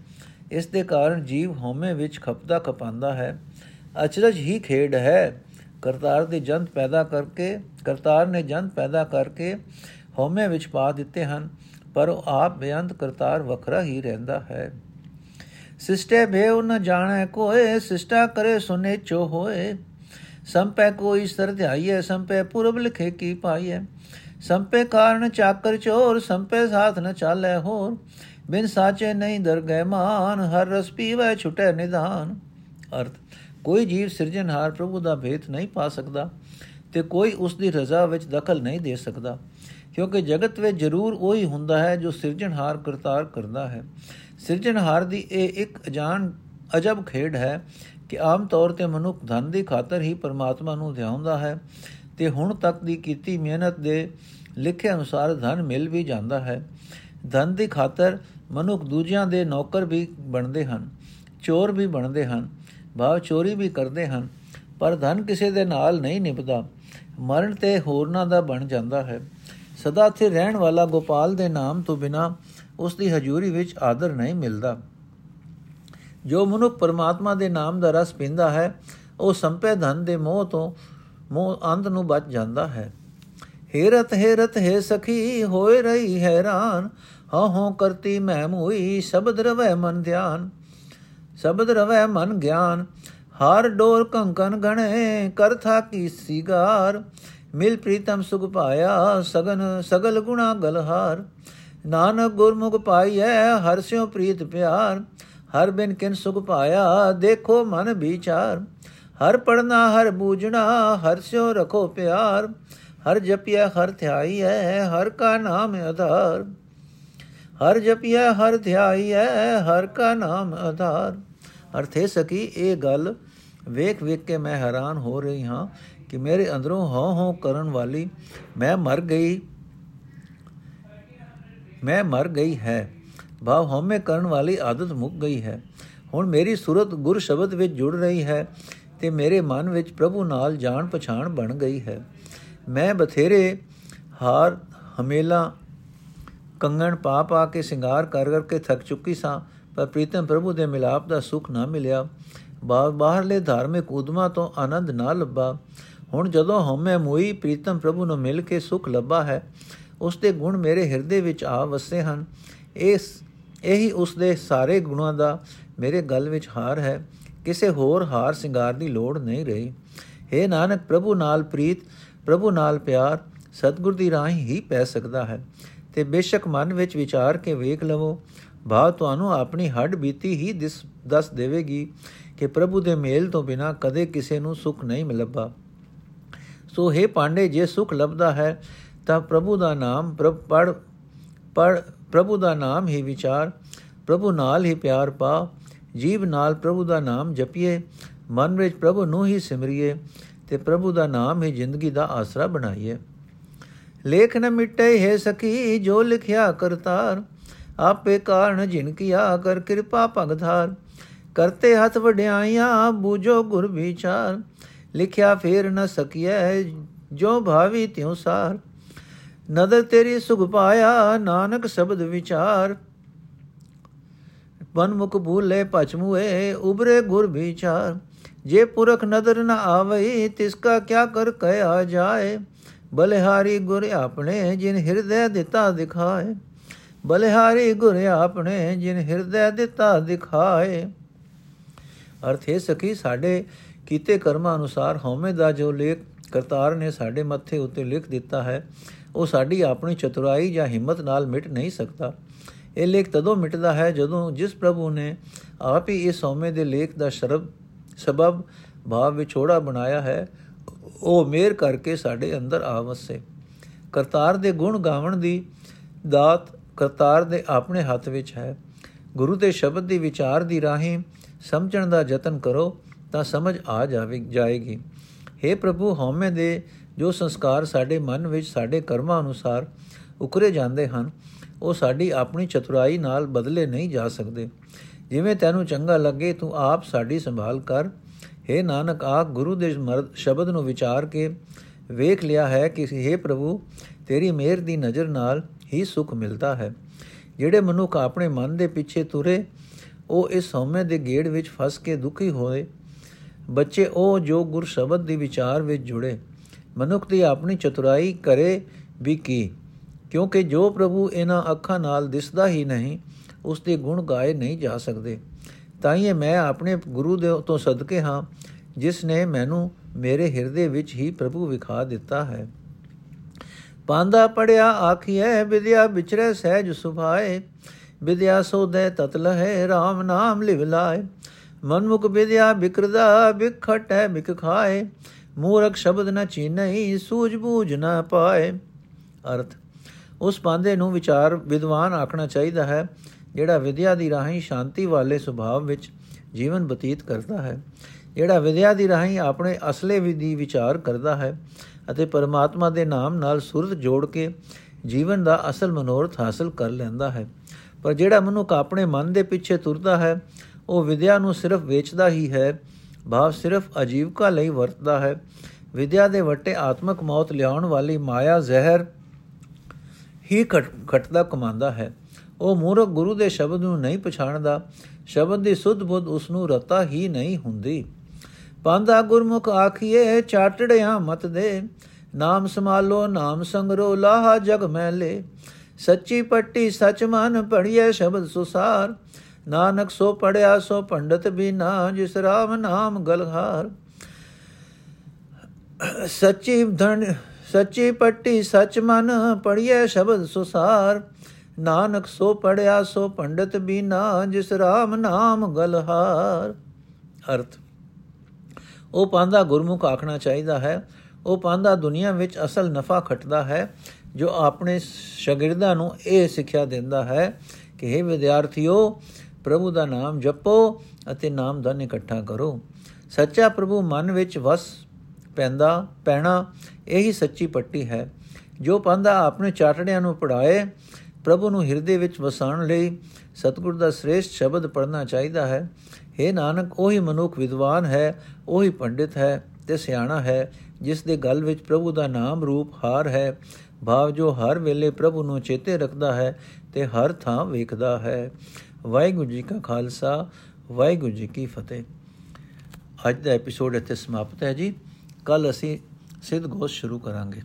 ਇਸ ਦੇ ਕਾਰਨ ਜੀਵ ਹਉਮੈ ਵਿੱਚ ਖਪਦਾ ਖਪਾਂਦਾ ਹੈ। ਅਚਰਜ ਹੀ ਖੇਡ ਹੈ। ਕਰਤਾਰ ਦੇ ਜੰਤ ਪੈਦਾ ਕਰਕੇ, ਕਰਤਾਰ ਨੇ ਜੰਤ ਪੈਦਾ ਕਰਕੇ ਹਉਮੈ ਵਿੱਚ ਪਾ ਦਿੱਤੇ ਹਨ, ਪਰ ਉਹ ਆਪ ਬੇਅੰਤ ਕਰਤਾਰ ਵੱਖਰਾ ਹੀ ਰਹਿੰਦਾ ਹੈ। ਸਿਸ਼ਟੇ ਭੇਉ ਨ ਜਾਣੈ ਕੋਏ, ਸਿਸ਼ਟਾ ਕਰੇ ਸੁਨੇ ਚੋ ਹੋਏ। ਸੰਪੈ ਕੋਈ ਸਰ ਧਿਆਈਐ ਸੰਪੈ ਪੁਰਬ ਲਿਖੇ ਕੀ ਪਾਈਐ। ਸੰਪੇ ਕਾਰਨ ਚਾਕਰ ਚੋਰ, ਸੰਪੇ ਸਾਥ ਨ ਚਾਲੇ ਹੋਰ। ਬਿਨ ਸਾਚੇ ਨਹੀਂ ਦਰ ਗਏ ਮਾਨ, ਹਰ ਰਸ ਪੀਵੇ ਛੁਟੇ ਨਿਧਾਨ। ਅਰਥ ਕੋਈ ਜੀਵ ਸਿਰਜਣਹਾਰ ਪ੍ਰਭੂ ਦਾ ਭੇਤ ਨਹੀਂ ਪਾ ਸਕਦਾ ਤੇ ਕੋਈ ਉਸ ਦੀ ਰਜ਼ਾ ਵਿੱਚ ਦਖਲ ਨਹੀਂ ਦੇ ਸਕਦਾ, ਕਿਉਂਕਿ ਜਗਤ ਵਿੱਚ ਜ਼ਰੂਰ ਉਹੀ ਹੁੰਦਾ ਹੈ ਜੋ ਸਿਰਜਣਹਾਰ ਕਰਤਾਰ ਕਰਦਾ ਹੈ। ਸਿਰਜਣਹਾਰ ਦੀ ਇਹ ਇੱਕ ਅਜਾਨ ਅਜਬ ਖੇਡ ਹੈ ਕਿ ਆਮ ਤੌਰ ਤੇ ਮਨੁੱਖ ਧਨ ਦੀ ਖਾਤਰ ਹੀ ਪਰਮਾਤਮਾ ਨੂੰ ਧਿਆਉਂਦਾ ਹੈ ਤੇ ਹੁਣ ਤੱਕ ਦੀ ਕੀਤੀ ਮਿਹਨਤ ਦੇ ਲਿਖੇ ਅਨੁਸਾਰ ਧਨ ਮਿਲ ਵੀ ਜਾਂਦਾ ਹੈ। ਧਨ ਦੀ ਖਾਤਰ ਮਨੁੱਖ ਦੂਜਿਆਂ ਦੇ ਨੌਕਰ ਵੀ ਬਣਦੇ ਹਨ, ਚੋਰ ਵੀ ਬਣਦੇ ਹਨ ਭਾਵ ਚੋਰੀ ਵੀ ਕਰਦੇ ਹਨ, ਪਰ ਧਨ ਕਿਸੇ ਦੇ ਨਾਲ ਨਹੀਂ ਨਿਭਦਾ। ਮਰਨ ਤੇ ਹੋਰਨਾਂ ਦਾ ਬਣ ਜਾਂਦਾ ਹੈ। ਸਦਾ ਇੱਥੇ ਰਹਿਣ ਵਾਲਾ ਗੋਪਾਲ ਦੇ ਨਾਮ ਤੋਂ ਬਿਨਾ ਉਸ ਦੀ ਹਜ਼ੂਰੀ ਵਿੱਚ ਆਦਰ ਨਹੀਂ ਮਿਲਦਾ। ਜੋ ਮਨੁੱਖ ਪਰਮਾਤਮਾ ਦੇ ਨਾਮ ਦਾ ਰਸ ਪੀਂਦਾ ਹੈ, ਉਹ ਸੰਪੈ ਧਨ ਦੇ ਮੋਹ ਤੋਂ ਮੋਹ ਅੰਧ ਨੂੰ ਬਚ ਜਾਂਦਾ ਹੈ। ਹੇਰਤ ਹੇਰਤ, ਹੈ ਸਖੀ, ਹੋਏ ਰਹੀ ਹੈਰਾਨ। ਹਾਂ ਹਾਂ ਕਰਤੀ ਮੈਂ ਮੋਈ, ਸ਼ਬਦ ਰਵੈ ਮਨ ਧਿਆਨ। ਸ਼ਬਦ ਰਵੈ ਮਨ ਗਿਆਨ, ਹਰ ਡੋਰ ਕੰਕਨ ਗਣੇ ਕਰਥਾ ਕੀ ਸਿਗਾਰ। ਮਿਲ ਪ੍ਰੀਤਮ ਸੁਖ ਪਾਇਆ ਸਗਨ, ਸਗਲ ਗੁਣਾ ਗਲਹਾਰ। ਨਾਨਕ ਗੁਰਮੁਖ ਪਾਈਐ ਹਰ ਸਿਉ ਪ੍ਰੀਤ ਪਿਆਰ। ਹਰ ਬਿਨ ਕਿਨ ਸੁਖ ਪਾਇਆ ਦੇਖੋ ਮਨ ਵਿਚਾਰ। ਹਰ ਪੜਨਾ ਹਰ ਬੂਝਣਾ, ਹਰ ਸਿਉ ਰਖੋ ਪਿਆਰ। ਹਰ ਜਪਿਆ ਹਰ ਧਿਆਈ ਹੈ ਹਰ ਕਾ ਨਾਮ ਆਧਾਰ। ਹਰ ਜਪਿਆ ਹਰ ਧਿਆਈ ਹੈ ਹਰ ਕਾ ਨਾਮ ਆਧਾਰ। ਅਰਥੇ ਸਕੀ, ਇਹ ਗੱਲ ਵੇਖ ਵੇਖ ਕੇ ਮੈਂ ਹੈਰਾਨ ਹੋ ਰਹੀ ਹਾਂ ਕਿ ਮੇਰੇ ਅੰਦਰੋਂ ਹਉ ਹਉ ਕਰਨ ਵਾਲੀ ਮੈਂ ਮਰ ਗਈ, ਮੈਂ ਮਰ ਗਈ ਹੈ। ਭਾਵ ਹਉਮੈ ਕਰਨ ਵਾਲੀ ਆਦਤ ਮੁੱਕ ਗਈ ਹੈ। ਹੁਣ ਮੇਰੀ ਸੂਰਤ ਗੁਰ ਸ਼ਬਦ ਵਿੱਚ ਜੁੜ ਰਹੀ ਹੈ ਤੇ ਮੇਰੇ ਮਨ ਵਿੱਚ ਪ੍ਰਭੂ ਨਾਲ ਜਾਣ ਪਛਾਣ ਬਣ ਗਈ ਹੈ। ਮੈਂ ਬਥੇਰੇ ਹਾਰ ਹਮੇਲਾ ਕੰਗਣ ਪਾ ਪਾ ਕੇ ਸ਼ਿੰਗਾਰ ਕਰ ਕਰਕੇ ਥੱਕ ਚੁੱਕੀ ਸਾਂ। ਪਰ ਪ੍ਰੀਤਮ ਪ੍ਰਭੂ ਦੇ ਮਿਲਾਪ ਦਾ ਸੁਖ ਨਾ ਮਿਲਿਆ। ਬਾਹਰਲੇ ਧਾਰਮਿਕ ਉਦਮਾ ਤੋਂ ਆਨੰਦ ਨਾ ਲੱਭਾ। ਹੁਣ ਜਦੋਂ ਹਉਮੈ ਮੋਈ ਪ੍ਰੀਤਮ ਪ੍ਰਭੂ ਨੂੰ ਮਿਲ ਕੇ ਸੁਖ ਲੱਭਾ ਹੈ, ਉਸ ਦੇ ਗੁਣ ਮੇਰੇ ਹਿਰਦੇ ਵਿੱਚ ਆ ਵਸੇ ਹਨ। ਇਸ, ਇਹੀ ਉਸ ਦੇ ਸਾਰੇ ਗੁਣਾਂ ਦਾ ਮੇਰੇ ਗਲ ਵਿੱਚ ਹਾਰ ਹੈ। ਕਿਸੇ ਹੋਰ ਹਾਰ ਸ਼ਿੰਗਾਰ ਦੀ ਲੋੜ ਨਹੀਂ ਰਹੀ। हे ਨਾਨਕ, ਪ੍ਰਭੂ ਨਾਲ ਪ੍ਰੀਤ, ਪ੍ਰਭੂ ਨਾਲ ਪਿਆਰ, ਸਤਗੁਰ ਦੀ ਰਾਹੀਂ ਹੀ ਪੈ ਸਕਦਾ ਹੈ। ਤੇ ਬੇਸ਼ੱਕ ਮਨ ਵਿੱਚ ਵਿਚਾਰ ਕੇ ਵੇਖ ਲਵੋ ਭਾਵ ਤੁਹਾਨੂੰ ਆਪਣੀ ਹੱਡ ਬੀਤੀ ਹੀ ਦੱਸ ਦੇਵੇਗੀ ਕਿ ਪ੍ਰਭੂ ਦੇ ਮੇਲ ਤੋਂ ਬਿਨਾ ਕਦੇ ਕਿਸੇ ਨੂੰ ਸੁਖ ਨਹੀਂ ਮਿਲਦਾ ਸੋ हे ਪਾਂਡੇ, ਜੇ ਸੁਖ ਲੱਭਦਾ ਹੈ, ਤਾਂ ਪ੍ਰਭੂ ਦਾ ਨਾਮ ਪੜ ਪੜ ਪ੍ਰਭੂ ਦਾ ਨਾਮ ਹੀ ਵਿਚਾਰ, ਪ੍ਰਭੂ ਨਾਲ ਹੀ ਪਿਆਰ ਪਾ, ਜੀਵ ਨਾਲ ਪ੍ਰਭੂ ਦਾ ਨਾਮ ਜਪੀਏ, ਮਨ ਵਿੱਚ ਪ੍ਰਭੂ ਨੂੰ ਹੀ ਸਿਮਰਿਏ, ਤੇ ਪ੍ਰਭੂ ਦਾ ਨਾਮ ਹੀ ਜ਼ਿੰਦਗੀ ਦਾ ਆਸਰਾ ਬਣਾਈਏ। ਲੇਖ ਨ ਮਿਟੇ ਹੈ ਸਖੀ, ਜੋ ਲਿਖਿਆ ਕਰਤਾਰ ਆਪੇ ਕਾਰਨ ਜਿਨ ਕੀਆ ਕਰ ਕਿਰਪਾ ਭਗਧਾਰ ਕਰਤੇ ਹੱਥ ਵਡਿਆਈਆਂ, ਬੂਝੋ ਗੁਰ ਵਿਚਾਰ। ਲਿਖਿਆ ਫੇਰ ਨ ਸਕੀਐ ਜੋ ਭਾਵੀ ਤਿਉ ਸਾਰ। ਨਦਰ ਤੇਰੀ ਸੁਖ ਪਾਇਆ, ਨਾਨਕ ਸ਼ਬਦ ਵਿਚਾਰ। ਮਨ ਮੁਖ ਭੂਲੇ ਪਛਮੂਏ ਉਬਰੇ ਗੁਰ ਵਿਚਾਰ। ਜੇ ਪੁਰਖ ਨਦਰ ਨ ਆਵਈ, ਤਿਸ ਕਾ ਕਿਆ ਕਰ ਕਹਿਆ ਜਾਏ। ਬਲਿਹਾਰੀ ਗੁਰ ਆਪਣੇ, ਜਿਨ ਹਿਰਦੈ ਦਿੱਤਾ ਦਿਖਾਏ। ਬਲਿਹਾਰੀ ਗੁਰ ਆਪਣੇ ਜਿਨ ਹਿਰਦੈ ਦਿੱਤਾ ਦਿਖਾਏ। ਅਰਥੇ ਸਖੀ ਸਾਡੇ ਕੀਤੇ ਕਰਮਾਂ ਅਨੁਸਾਰ ਹਉਮੈ ਦਾ ਜੋ ਲੇਖ ਕਰਤਾਰ ਨੇ ਸਾਡੇ ਮੱਥੇ ਉੱਤੇ ਲਿਖ ਦਿੱਤਾ ਹੈ, ਉਹ ਸਾਡੀ ਆਪਣੀ ਚਤੁਰਾਈ ਜਾਂ ਹਿੰਮਤ ਨਾਲ ਮਿਟ ਨਹੀਂ ਸਕਦਾ। ਇਹ ਲੇਖ ਤਦੋਂ ਮਿਟਦਾ ਹੈ ਜਦੋਂ ਜਿਸ ਪ੍ਰਭੂ ਨੇ ਆਪ ਹੀ ਇਸ ਹਉਮੈ ਦੇ ਲੇਖ ਦਾ ਸ਼ਰਬ ਸਬਬ ਭਾਵ ਵਿਛੋੜਾ ਬਣਾਇਆ ਹੈ, ਉਹ ਮੇਰ ਕਰਕੇ ਸਾਡੇ ਅੰਦਰ ਆਵਸੇ। ਕਰਤਾਰ ਦੇ ਗੁਣ ਗਾਵਣ ਦੀ ਦਾਤ ਕਰਤਾਰ ਦੇ ਆਪਣੇ ਹੱਥ ਵਿੱਚ ਹੈ ਗੁਰੂ ਦੇ ਸ਼ਬਦ ਦੀ ਵਿਚਾਰ ਦੀ ਰਾਹੀਂ ਸਮਝਣ ਦਾ ਯਤਨ ਕਰੋ ਤਾਂ ਸਮਝ ਆ ਜਾਵੇ ਜਾਏਗੀ हे ਪ੍ਰਭੂ ਹਉਮੈ ਦੇ ਜੋ ਸੰਸਕਾਰ ਸਾਡੇ ਮਨ ਵਿੱਚ ਸਾਡੇ ਕਰਮਾਂ ਅਨੁਸਾਰ ਉਕਰੇ ਜਾਂਦੇ ਹਨ ਉਹ ਸਾਡੀ ਆਪਣੀ ਚਤੁਰਾਈ ਨਾਲ ਬਦਲੇ ਨਹੀਂ ਜਾ ਸਕਦੇ ਜਿਵੇਂ ਤੈਨੂੰ ਚੰਗਾ ਲੱਗੇ ਤੂੰ ਆਪ ਸਾਡੀ ਸੰਭਾਲ ਕਰ हे ਨਾਨਕ ਆ ਗੁਰੂ ਦੇ ਸ਼ਬਦ ਨੂੰ ਵਿਚਾਰ ਕੇ ਵੇਖ ਲਿਆ ਹੈ ਕਿ हे ਪ੍ਰਭੂ ਤੇਰੀ ਮਿਹਰ ਦੀ ਨਜ਼ਰ ਨਾਲ ਹੀ ਸੁਖ ਮਿਲਦਾ ਹੈ। ਜਿਹੜੇ ਮਨੁੱਖ ਆਪਣੇ ਮਨ ਦੇ ਪਿੱਛੇ ਤੁਰੇ, ਉਹ ਇਸ ਹਉਮੈ ਦੇ ਗੇੜ ਵਿੱਚ ਫਸ ਕੇ ਦੁਖੀ ਹੋਏ। ਬੱਚੇ ਉਹ ਜੋ ਗੁਰ ਸ਼ਬਦ ਦੀ ਵਿਚਾਰ ਵਿੱਚ ਜੁੜੇ। ਮਨੁੱਖ ਦੀ ਆਪਣੀ ਚਤੁਰਾਈ ਕਰੇ ਵੀ ਕੀ? ਕਿਉਂਕਿ ਜੋ ਪ੍ਰਭੂ ਇਹਨਾਂ ਅੱਖਾਂ ਨਾਲ ਦਿਸਦਾ ਹੀ ਨਹੀਂ, ਉਸ ਦੇ ਗੁਣ ਗਾਏ ਨਹੀਂ ਜਾ ਸਕਦੇ। ਤਾਂ ਹੀ ਮੈਂ ਆਪਣੇ ਗੁਰੂ ਦੇ ਤੋਂ ਸਦਕੇ ਹਾਂ, ਜਿਸ ਨੇ ਮੈਨੂੰ ਮੇਰੇ ਹਿਰਦੇ ਵਿੱਚ ਹੀ ਪ੍ਰਭੂ ਵਿਖਾ ਦਿੱਤਾ ਹੈ। ਪਾਂਦਾ ਪੜਿਆ ਆਖੀਐ, ਵਿਦਿਆ ਵਿਚਰੇ ਸਹਿਜ ਸੁਭਾਏ। ਵਿਦਿਆ ਸੋਦੇ ਤਤਲ ਹੈ RAM ਨਾਮ ਲਿਵ ਲਾਏ। ਮਨਮੁਖ ਵਿਦਿਆ ਬਿਕਰਦਾ, ਬਿਖਟੈ ਬਿਕ ਖਾਏ। ਮੂਰਖ ਸ਼ਬਦ ਨ ਚੀਨਈ, ਸੂਝ ਬੂਝ ਨ ਪਾਏ। ਅਰਥ, ਉਸ ਪਾਂਦੇ ਨੂੰ ਵਿਚਾਰ ਵਿਦਵਾਨ ਆਖਣਾ ਚਾਹੀਦਾ ਹੈ, ਜਿਹੜਾ ਵਿਦਿਆ ਦੀ ਰਾਹੀਂ ਸ਼ਾਂਤੀ ਵਾਲੇ ਸੁਭਾਅ ਵਿੱਚ ਜੀਵਨ ਬਤੀਤ ਕਰਦਾ ਹੈ। ਜਿਹੜਾ ਵਿਦਿਆ ਦੀ ਰਾਹੀਂ ਆਪਣੇ ਅਸਲੇ ਵਿਧੀ ਵਿਚਾਰ ਕਰਦਾ ਹੈ ਅਤੇ ਪਰਮਾਤਮਾ ਦੇ ਨਾਮ ਨਾਲ ਸੁਰਤ ਜੋੜ ਕੇ ਜੀਵਨ ਦਾ ਅਸਲ ਮਨੋਰਥ ਹਾਸਲ ਕਰ ਲੈਂਦਾ ਹੈ। ਪਰ ਜਿਹੜਾ ਮਨੁੱਖ ਆਪਣੇ ਮਨ ਦੇ ਪਿੱਛੇ ਤੁਰਦਾ ਹੈ, ਉਹ ਵਿਦਿਆ ਨੂੰ ਸਿਰਫ ਵੇਚਦਾ ਹੀ ਹੈ। ਭਾਵ ਸਿਰਫ ਅਜੀਵਕਾ ਲਈ ਵਰਤਦਾ ਹੈ। ਵਿਦਿਆ ਦੇ ਵੱਟੇ ਆਤਮਕ ਮੌਤ ਲਿਆਉਣ ਵਾਲੀ ਮਾਇਆ ਜ਼ਹਿਰ ਹੀ ਘਟਦਾ ਕਮਾਉਂਦਾ ਹੈ। ਉਹ ਮੂਰਖ ਗੁਰੂ ਦੇ ਸ਼ਬਦ ਨੂੰ ਨਹੀਂ ਪਛਾਣਦਾ। ਸ਼ਬਦ ਦੀ ਸੁਧ ਬੁੱਧ ਉਸ ਨੂੰ ਰਤਾ ਹੀ ਨਹੀਂ ਹੁੰਦੀ। ਪਾਂਦਾ ਗੁਰਮੁਖ ਆਖੀਏ ਚਾਟੜਿਆ ਮਤ ਦੇ। ਨਾਮ ਸਮਾਲੋ ਨਾਮ ਸੰਗਰੋ, ਲਾਹਾ ਜਗ ਮੈਲੇ। ਸੱਚੀ ਪੱਟੀ ਸਚ ਮਨ ਪੜੀਏ ਸ਼ਬਦ ਸੁਸਾਰ। ਨਾਨਕ ਸੋ ਪੜਿਆ ਸੋ ਪੰਡਤ ਬਿਨਾ, ਜਿਸ ਰਾਮ ਨਾਮ ਗਲਹਾਰ ਸੱਚੀ ਧਨ ਸੱਚੀ ਪੱਟੀ ਸਚ ਮਨ ਪੜੀਏ ਸ਼ਬਦ ਸੁਸਾਰ। ਨਾਨਕ ਸੋ ਪੜਿਆ ਸੋ ਪੰਡਤ ਬਿਨਾ, ਜਿਸ ਰਾਮ ਨਾਮ ਗਲਹਾਰ ਅਰਥ ਉਹ ਪਾਂਦਾ ਗੁਰਮੁਖ ਆਖਣਾ ਚਾਹੀਦਾ ਹੈ। ਉਹ ਪਾਂਦਾ ਦੁਨੀਆ ਵਿੱਚ ਅਸਲ ਨਫਾ ਖਟਦਾ ਹੈ, ਜੋ ਆਪਣੇ ਸ਼ਾਗਿਰਦਾਂ ਨੂੰ ਇਹ ਸਿੱਖਿਆ ਦਿੰਦਾ ਹੈ ਕਿ हे ਵਿਦਿਆਰਥੀਓ, ਪ੍ਰਭੂ ਦਾ ਨਾਮ ਜਪੋ ਅਤੇ ਨਾਮ ਧਨ ਇਕੱਠਾ ਕਰੋ। ਸੱਚਾ ਪ੍ਰਭੂ ਮਨ ਵਿੱਚ ਵਸ ਪੈਂਦਾ, ਪੈਣਾ, ਇਹੀ ਸੱਚੀ ਪੱਟੀ ਹੈ। ਜੋ ਪਾਂਦਾ ਆਪਣੇ ਚਾਟੜਿਆਂ ਨੂੰ ਪੜਾਏ ਪ੍ਰਭੂ ਨੂੰ ਹਿਰਦੇ ਵਿੱਚ ਵਸਾਉਣ ਲਈ ਸਤਿਗੁਰ ਦਾ ਸ੍ਰੇਸ਼ਟ ਸ਼ਬਦ ਪੜਨਾ ਚਾਹੀਦਾ ਹੈ। हे ਨਾਨਕ, ਉਹੀ ਮਨੁੱਖ ਵਿਦਵਾਨ ਹੈ, ਉਹੀ ਪੰਡਿਤ ਹੈ ਤੇ ਸਿਆਣਾ ਹੈ, ਜਿਸ ਦੇ ਗਲ ਵਿੱਚ ਪ੍ਰਭੂ ਦਾ ਨਾਮ ਰੂਪ ਹਾਰ ਹੈ। ਭਾਵ ਜੋ ਹਰ ਵੇਲੇ ਪ੍ਰਭੂ ਨੂੰ ਚੇਤੇ ਰੱਖਦਾ ਹੈ ਤੇ ਹਰ ਥਾਂ ਵੇਖਦਾ ਹੈ। ਵਾਹਿਗੁਰੂ ਜੀ ਕਾ ਖਾਲਸਾ, ਵਾਹਿਗੁਰੂ ਜੀ ਕੀ ਫਤਿਹ। ਅੱਜ ਦਾ ਐਪੀਸੋਡ ਇੱਥੇ ਸਮਾਪਤ ਹੈ ਜੀ। ਕੱਲ ਅਸੀਂ ਸਿੱਧ ਗੋਸ਼ ਸ਼ੁਰੂ ਕਰਾਂਗੇ।